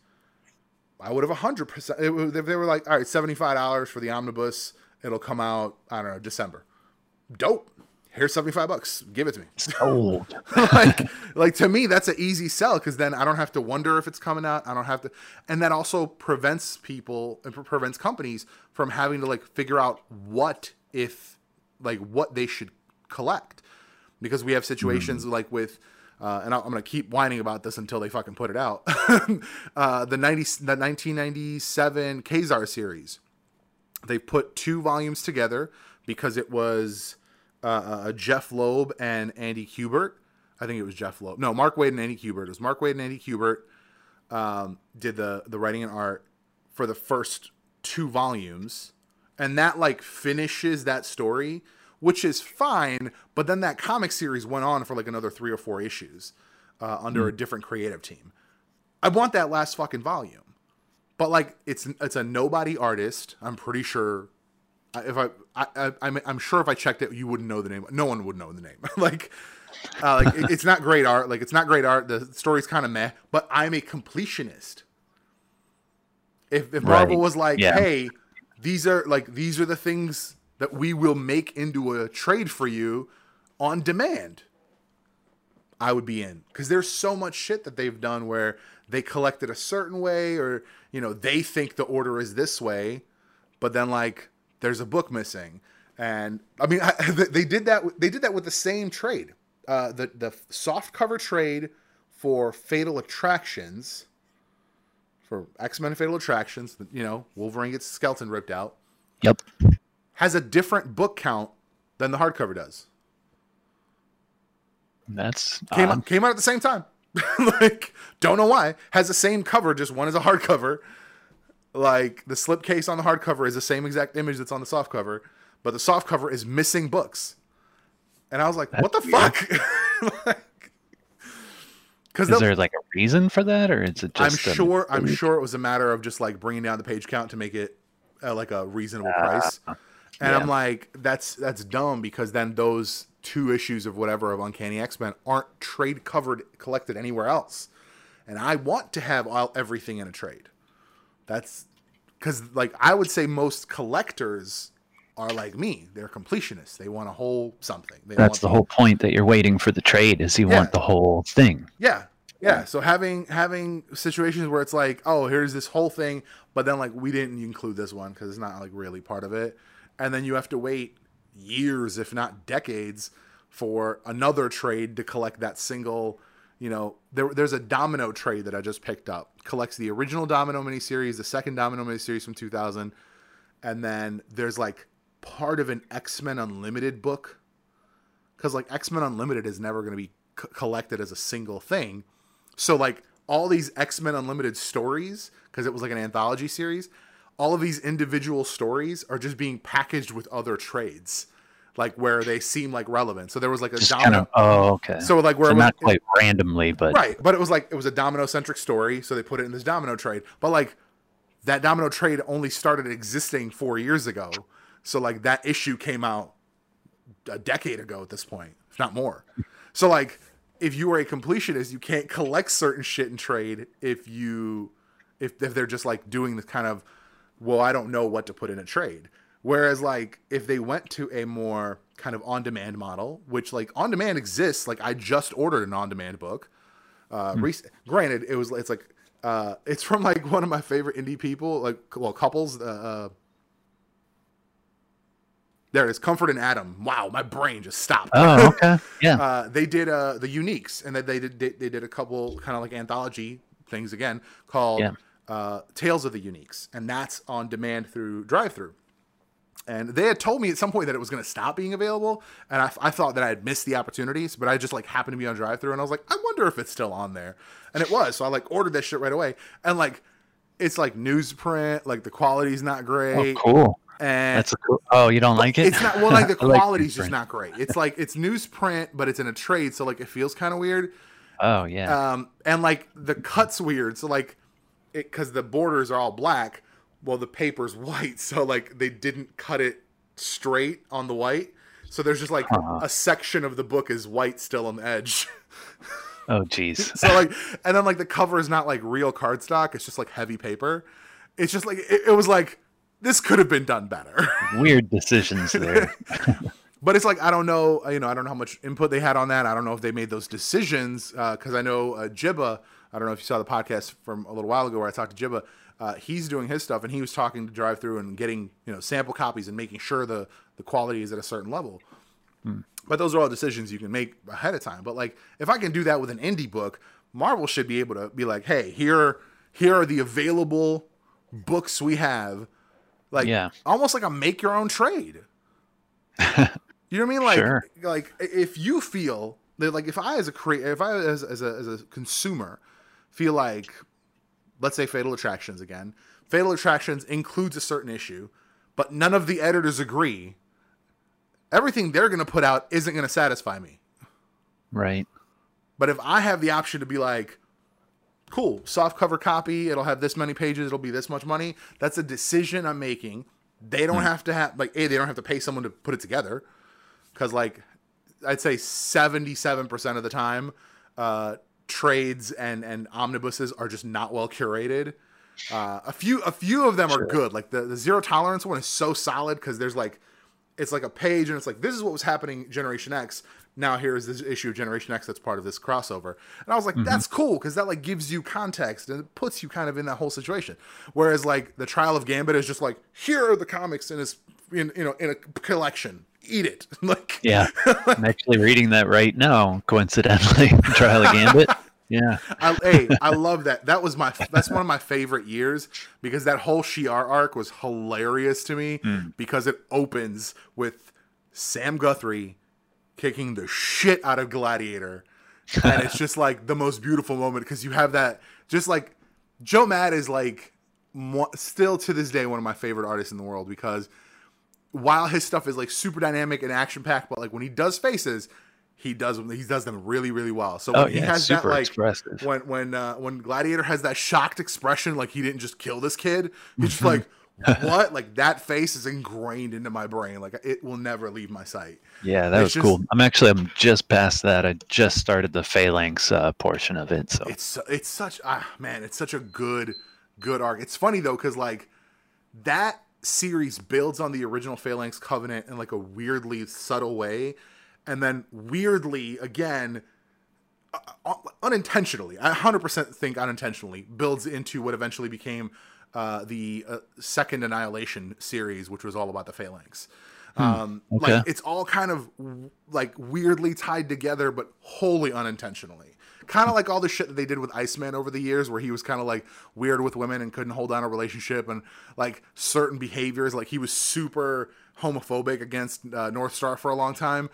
I would have hundred percent. If they were like, all right, seventy five dollars for the omnibus, it'll come out. I don't know, December. Dope. Here's seventy five bucks. Give it to me. Old. like, like to me, that's an easy sell because then I don't have to wonder if it's coming out. I don't have to, and that also prevents people and pre- prevents companies from having to like figure out what if like what they should collect because we have situations mm. like with. Uh, and I- I'm going to keep whining about this until they fucking put it out. uh, the 90, the 1997 Ka-Zar series, they put two volumes together because it was uh, uh, Jeph Loeb and Andy Kubert. I think it was Jeph Loeb. No, Mark Waid and Andy Kubert. It was Mark Waid and Andy Kubert um, did the the writing and art for the first two volumes, and that like finishes that story, which is fine. But then that comic series went on for like another three or four issues uh, under a different creative team. I want that last fucking volume, but like it's it's a nobody artist. I'm pretty sure if I, I, I I'm, I'm sure if I checked it, you wouldn't know the name. No one would know the name. like, uh, like it- it's not great art. Like it's not great art. The story's kind of meh. But I'm a completionist. If if Marvel Right. was like, Yeah. hey, these are like these are the things that we will make into a trade for you on demand. I would be in because there's so much shit that they've done where they collect it a certain way, or you know they think the order is this way, but then like there's a book missing, and I mean I, they did that. They did that with the same trade, uh, the the soft cover trade for Fatal Attractions, for X Men Fatal Attractions. You know Wolverine gets skeleton ripped out, Yep. Has a different book count than the hardcover does. That's came odd. out, came out at the same time. like, don't know why. Has the same cover, just one is a hardcover. Like the slipcase on the hardcover is the same exact image that's on the soft cover, but the soft cover is missing books. And I was like, what the fuck? Because Is there like a reason for that, or is it I'm sure I'm sure it was a matter of just like bringing down the page count to make it uh, like a reasonable price. And yeah. I'm like, that's that's dumb because then those two issues of whatever of Uncanny X Men aren't trade covered collected anywhere else. And I want to have all everything in a trade. That's because like I would say most collectors are like me. They're completionists. They want a whole something. They That's the whole point that you're waiting for the trade. Is you Yeah. want the whole thing? Yeah. Yeah. So having having situations where it's like, oh, here's this whole thing, but then like we didn't include this one because it's not like really part of it, and then you have to wait years, if not decades, for another trade to collect that single. You know, there, there's a Domino trade that I just picked up. Collects the original Domino miniseries, the second Domino miniseries from 2000, and then there's like part of an X Men Unlimited book because like X Men Unlimited is never going to be c- collected as a single thing. So like all these X Men Unlimited stories, because it was like an anthology series, all of these individual stories are just being packaged with other trades, like where they seem like relevant. So there was like a Just domino. kind of. Oh, okay. so like where So it was- not quite randomly, but right, but it was like it was a domino centric story, so they put it in this domino trade. But like that domino trade only started existing four years ago, so like that issue came out a decade ago at this point, if not more. So like if you are a completionist, you can't collect certain shit in trade if you if if they're just like doing this kind of well, I don't know what to put in a trade. Whereas like if they went to a more kind of on demand model, which like on demand exists, like I just ordered an on demand book. Uh, rec- granted, it was it's like uh, it's from like one of my favorite indie people, like well couples. Uh, uh, there it is, Comfort and Adam. Wow, my brain just stopped. oh, okay, yeah. Uh, they did uh, the Uniques, and then they did they, they did a couple kind of like anthology things again called Yeah. Uh, Tales of the Uniques, and that's on demand through DriveThru. and they had told me at some point that it was going to stop being available, and I, I thought that I had missed the opportunities, but I just like happened to be on DriveThru, and I was like, I wonder if it's still on there, and it was. So I like ordered that shit right away, and like it's like newsprint, like the quality's not Oh, great, cool. and That's a cool. Oh, you don't like it? it's not well like the I like quality's just not great. It's like it's newsprint, but it's in a trade, so like it feels kind of weird. Oh yeah. Um, and like the cut's weird. So like, it because the borders are all black, well the paper's white. So like they didn't cut it straight on the white. So there's just like Huh. a section of the book is white still on the edge. oh jeez. so like, and then like the cover is not like real cardstock. It's just like heavy paper. It's just like it, it was like this could have been done better. Weird decisions there. But it's like I don't know, you know, I don't know how much input they had on that. I don't know if they made those decisions because I know uh, Jibba. I don't know if you saw the podcast from a little while ago where I talked to Jibba. Uh, he's doing his stuff and he was talking to DriveThru and getting you know sample copies and making sure the the quality is at a certain level. But those are all decisions you can make ahead of time. But like if I can do that with an indie book, Marvel should be able to be like, hey, here here are the available books we have. Like Yeah. almost like a make your own trade. You know what I mean? Like, Sure. like if you feel that, like, if I as a creator, if I as, as a as a consumer feel like, let's say, Fatal Attractions again, Fatal Attractions includes a certain issue, but none of the editors agree. Everything they're going to put out isn't going to satisfy me. right. But if I have the option to be like, cool, soft cover copy, it'll have this many pages, it'll be this much money. That's a decision I'm making. They don't have to have like a they don't have to pay someone to put it together because like I'd say 77% of the time uh, trades and and omnibuses are just not well curated. Uh, a few a few of them are good. Like the, the zero tolerance one is so solid because there's like it's like a page and it's like this is what was happening Generation X. Now here is this issue of Generation X that's part of this crossover. And I was like, that's cool because that like gives you context and it puts you kind of in that whole situation. Whereas like the Trial of Gambit is just like here are the comics in this in you know in a collection. Eat it. like Yeah. I'm actually reading that right now, coincidentally. Trial of Gambit. Yeah. I, hey, I love that. That was my that's one of my favorite years because that whole Shi'ar arc was hilarious to me hmm. because it opens with Sam Guthrie kicking the shit out of Gladiator, and it's just like the most beautiful moment because you have that just like Joe Mad is like still to this day one of my favorite artists in the world because while his stuff is like super dynamic and action packed, but like when he does faces, he does he does them really really well. So when Oh he yeah. has that like expressive. when when uh, when Gladiator has that shocked expression, like he didn't just kill this kid. He's just like, what? Like that face is ingrained into my brain. Like it will never leave my sight. Yeah, that It's was cool. I'm actually I'm just past that. I just started the phalanx uh, portion of it. So It's it's such ah man, it's such a good good arc. It's funny though because like that series builds on the original Phalanx Covenant in like a weirdly subtle way, and then weirdly again. uh, uh, Unintentionally, I 100% think unintentionally builds into what eventually became uh, the uh, second Annihilation series, which was all about the Phalanx. Um, okay. Like it's all kind of like weirdly tied together, but wholly unintentionally. Kind of like all the shit that they did with Iceman over the years, where he was kind of like weird with women and couldn't hold on a relationship, and like certain behaviors, like he was super homophobic against uh, Northstar for a long time.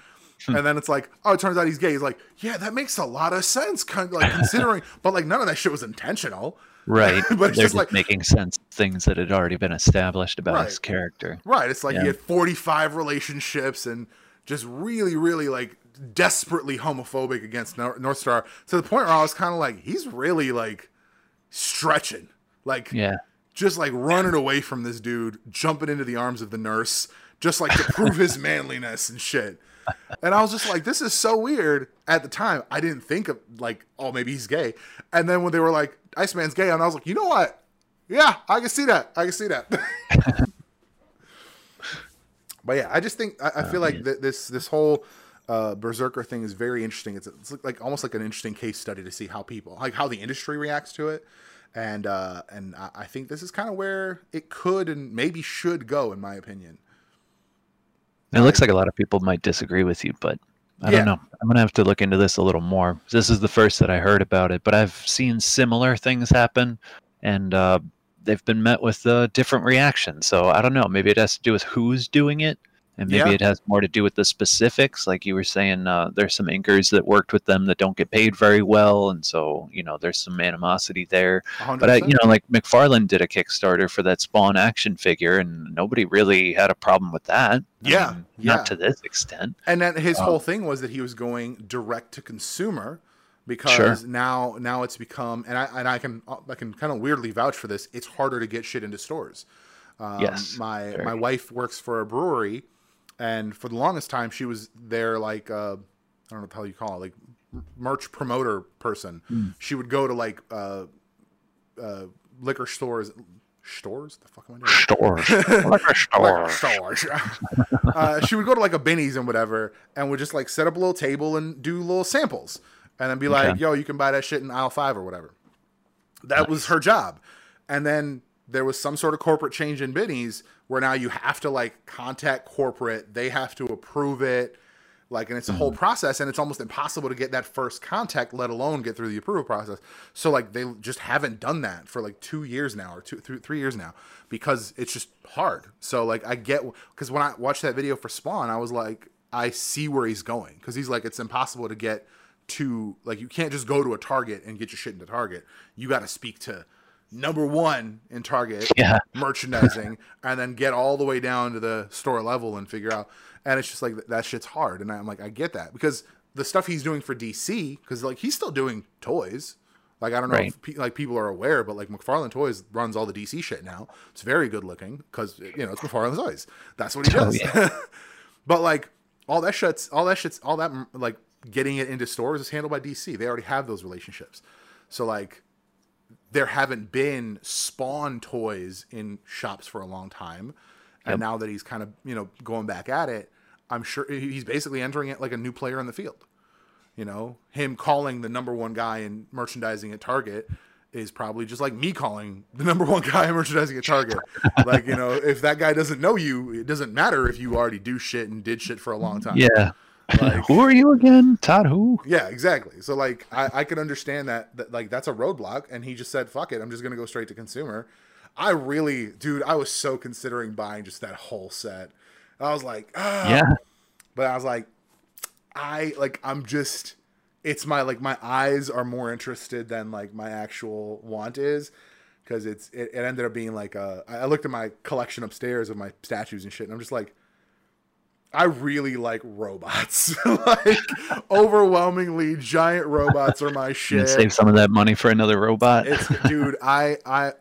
and then it's like, oh, it turns out he's gay. He's like, yeah, that makes a lot of sense, kind of like considering, but like none of that shit was intentional. right, But it's they're just like- making sense things that had already been established about his character. Right. It's like Yeah. he had 45 relationships and just really, really like desperately homophobic against Northstar to the point where I was kind of like, he's really like stretching. Like, Yeah, just like running away from this dude, jumping into the arms of the nurse, just like to prove his manliness and shit. And I was just like, this is so weird. At the time, I didn't think of like, oh, maybe he's gay. And then when they were like, Iceman's gay, and I was like, you know what? Yeah, I can see that. I can see that. but yeah, I just think I, I oh, feel like th- this this whole uh, BRZRKR thing is very interesting. It's it's like almost like an interesting case study to see how people like how the industry reacts to it, and uh, and I, I think this is kind of where it could and maybe should go, in my opinion. it looks like a lot of people might disagree with you, but I Yeah. don't know. I'm gonna have to look into this a little more. This is the first that I heard about it, but I've seen similar things happen, and uh, they've been met with a different reaction. So I don't know. Maybe it has to do with who's doing it, and maybe Yeah. it has more to do with the specifics. Like you were saying, uh, there's some inkers that worked with them that don't get paid very well, and so you know there's some animosity there. 100%. But I, you know, like McFarlane did a Kickstarter for that Spawn action figure, and nobody really had a problem with that. Yeah, mean, yeah. not to this extent. And then his Um, whole thing was that he was going direct to consumer because Sure. now now it's become and I and I can I can kind of weirdly vouch for this. It's harder to get shit into stores. Um, Yes, my very. my wife works for a brewery, and for the longest time she was there like uh, I don't know how you call it like merch promoter person. Hmm. She would go to like uh, uh, liquor stores. Stores? The fuck am I doing? Stores, like a Like stores. uh, she would go to like a Benny's and whatever, and would just like set up a little table and do little samples, and then be like, "Yo, you can buy that shit in aisle five or whatever." That was her job, and then there was some sort of corporate change in Benny's where now you have to like contact corporate, they have to approve it, like, and it's a whole mm-hmm. process, and it's almost impossible to get that first contact, let alone get through the approval process. So like they just haven't done that for like two years now or two, three, three years now because it's just hard. So like I get because when I watched that video for Spawn, I was like, I see where he's going because he's like, it's impossible to get to like you can't just go to a Target and get your shit into Target. You got to speak to number one in Target Yeah, merchandising and then get all the way down to the store level and figure out and it's just like that shit's hard and i'm like i get that because the stuff he's doing for dc because like he's still doing toys. Like i don't know Right. if pe- like people are aware but like mcfarlane toys runs all the dc shit now. It's very good looking because you know it's mcfarlane toys. That's what he Oh, does. but like all that shit's all that shit's all that like getting it into stores is handled by dc they already have those relationships. So like there haven't been spawn toys in shops for a long time and Yep. now that he's kind of you know going back at it i'm sure he's basically entering it like a new player in the field you know him calling the number one guy in merchandising at target is probably just like me calling the number one guy in merchandising at target like you know if that guy doesn't know you it doesn't matter if you already do shit and did shit for a long time yeah. Like- who are you again, Todd? Who? yeah, exactly. So like I, I can understand that, that like that's a roadblock and he just said, fuck it, I'm just gonna go straight to consumer. I really dude, I was so considering buying just that whole set. I was like, ah Yeah, but I was like, I like I'm just it's my like my eyes are more interested than like my actual want is because it's it, it ended up being like I I looked at my collection upstairs of my statues and shit and I'm just like I really like robots. like overwhelmingly giant robots are my you shit. save some of that money for another robot. It's dude, I I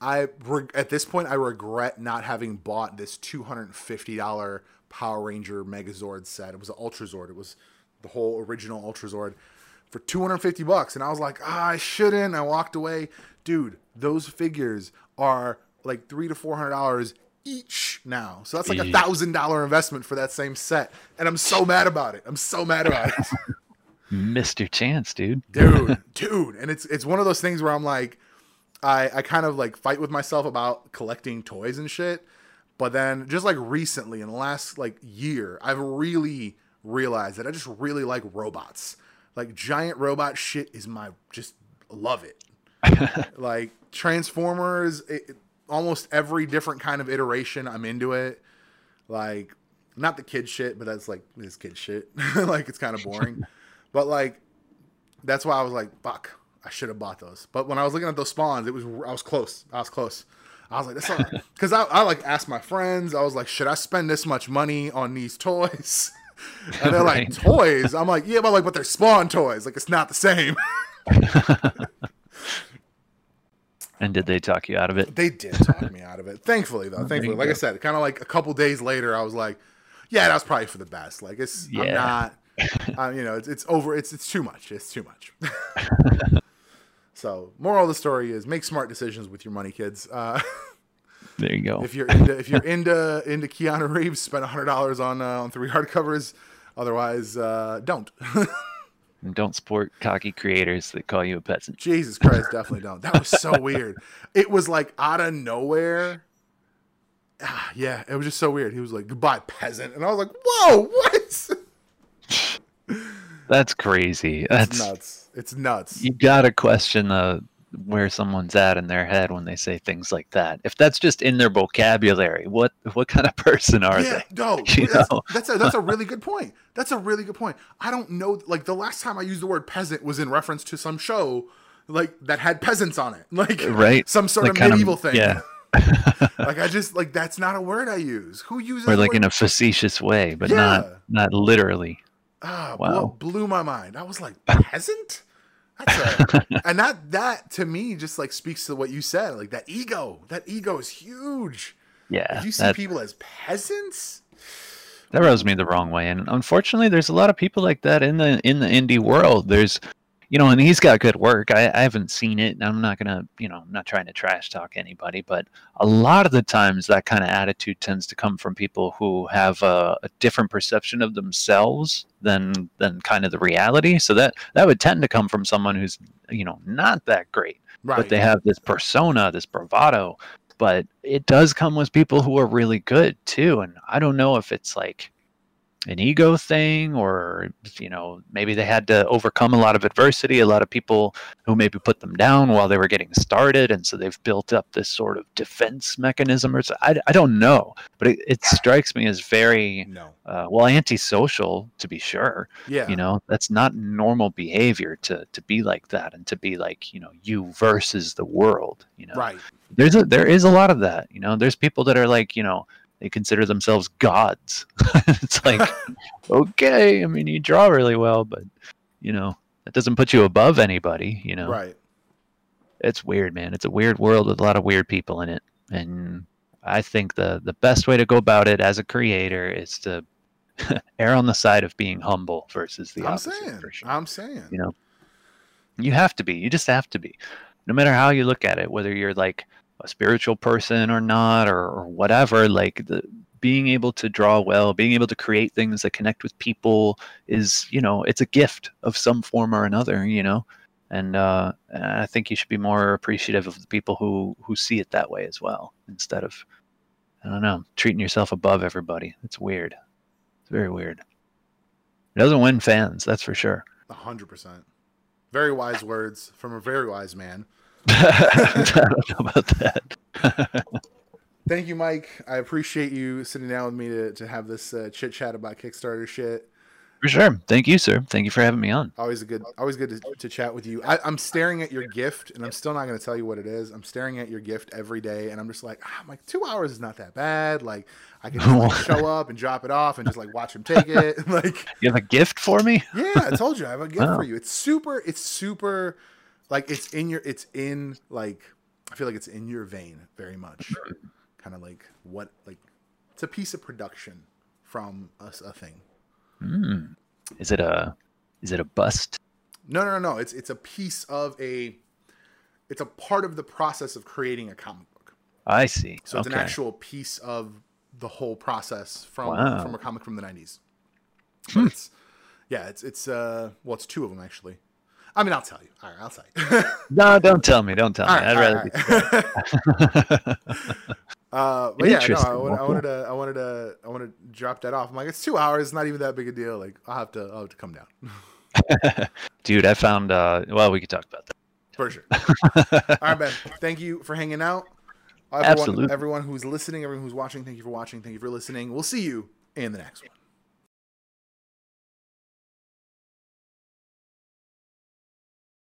I reg- at this point I regret not having bought this two hundred and fifty dollar Power Ranger Megazord set. It was an Ultrazord. It was the whole original for two hundred and fifty bucks, and I was like, ah, I shouldn't. I walked away, dude. Those figures are like three to four hundred dollars each now, so that's like a thousand dollar investment for that same set, and I'm so mad about it. I'm so mad about it. Missed your chance, dude. dude, dude. And it's it's one of those things where I'm like, I I kind of like fight with myself about collecting toys and shit. But then just like recently in the last like year, I've really realized that I just really like robots. Like giant robot shit is my just love it. like Transformers, it, almost every different kind of iteration, I'm into it. Like not the kid shit, but that's like this kid shit. like it's kind of boring. but like that's why I was like, fuck, I should have bought those. But when I was looking at those spawns, it was I was close. I was close. I was like, that's because I, I like asked my friends. I was like, should I spend this much money on these toys? And they're like, toys. I'm like, yeah, but like, but they're spawn toys. Like, it's not the same. And did they talk you out of it? They did talk me out of it. Thankfully, though. Thankfully, you like I said, kind of like a couple days later, I was like, yeah, that was probably for the best. Like, it's I'm Yeah. not. uh, you know, it's, it's over. It's it's too much. It's too much. so, moral of the story is make smart decisions with your money, kids. Uh, There you go. if you're into if you're into into Keanu Reeves, spend hundred dollars on uh, on three hardcovers. Otherwise, uh, don't. And don't support cocky creators that call you a peasant. Jesus Christ, definitely don't. That was so weird. It was like out of nowhere. Ah, yeah, it was just so weird. He was like, "Goodbye, peasant," and I was like, "Whoa, what?" That's crazy. It's That's nuts. It's nuts. you gotta question the where someone's at in their head when they say things like that. If that's just in their vocabulary, what what kind of person are yeah, they? no, You that's, know? that's a that's a really good point. That's a really good point. I don't know. Like the last time I used the word peasant was in reference to some show like that had peasants on it, like Right. some sort Like of kind of- medieval thing. yeah. like I just like that's not a word I use. Who uses or like in a facetious way, but Yeah. not not literally. Ah, Wow. blew, blew my mind. I was like, peasant? That's a, and that that to me just like speaks to what you said. Like that ego. That ego is huge. Yeah, If you see that, people as peasants, that rubs me the wrong way. And unfortunately, there's a lot of people like that in the in the indie world. There's, you know, and he's got good work. I, I haven't seen it, and I'm not gonna, you know, I'm not trying to trash talk anybody, but a lot of the times that kind of attitude tends to come from people who have a, a different perception of themselves than than kind of the reality. So that that would tend to come from someone who's, you know, not that great. right? but they have this persona, this bravado. But it does come with people who are really good too. And I don't know if it's like an ego thing or, you know, maybe they had to overcome a lot of adversity, a lot of people who maybe put them down while they were getting started. And so they've built up this sort of defense mechanism or so. I, I don't know. But it, it strikes me as very, no. uh, well, antisocial to be sure Yeah. you know that's not normal behavior to to be like that and to be like you know you versus the world you know Right. there's a there is a lot of that you know there's people that are like you know they consider themselves gods it's like okay i mean you draw really well but you know that doesn't put you above anybody you know Right. it's weird man it's a weird world with a lot of weird people in it and i think the the best way to go about it as a creator is to err on the side of being humble versus the I'm opposite saying. I'm saying. You know, you have to be. You just have to be. No matter how you look at it, whether you're like a spiritual person or not, or, or whatever, like the being able to draw well, being able to create things that connect with people is, you know, it's a gift of some form or another, you know. And uh, I think you should be more appreciative of the people who who see it that way as well, instead of, I don't know, treating yourself above everybody. It's weird. It's very weird. It doesn't win fans, that's for sure. Hundred percent. Very wise words from a very wise man. I don't know about that. Thank you, Mike. I appreciate you sitting down with me to, to have this uh, chit chat about Kickstarter shit. for sure. Thank you, sir. Thank you for having me on. Always a good, always good to, to chat with you. I, I'm staring at your gift, and I'm still not going to tell you what it is. I'm staring at your gift every day, and I'm just like, ah, I'm like two hours is not that bad. Like I can just like, show up and drop it off, and just like watch him take it. like You have a gift for me? yeah, I told you I have a gift Wow. for you. It's super. It's super. Like it's in your. It's in like. I feel like it's in your vein very much. kind of like what like. It's a piece of production from a, a thing. Mm. Is it a is it a bust? No, no, no, no. It's it's a piece of a. It's a part of the process of creating a comic book. I see. So it's okay. an actual piece of the whole process from Wow. from a comic from the nineties. Hmm. It's yeah, it's it's uh well, it's two of them actually. I mean, I'll tell you. All right, I'll tell you. No, don't tell me. Don't tell All me. right, I'd rather right, right. uh, but yeah, no, I, wanted, I wanted to, I wanted to, I wanted to drop that off. I'm like, it's two hours. It's not even that big a deal. Like, I'll have to, I'll have to come down. Dude, I found uh well we could talk about that. for sure. all right, Ben. Thank you for hanging out. Everyone, Absolutely. everyone who's listening, everyone who's watching, thank you for watching. Thank you for listening. We'll see you in the next one.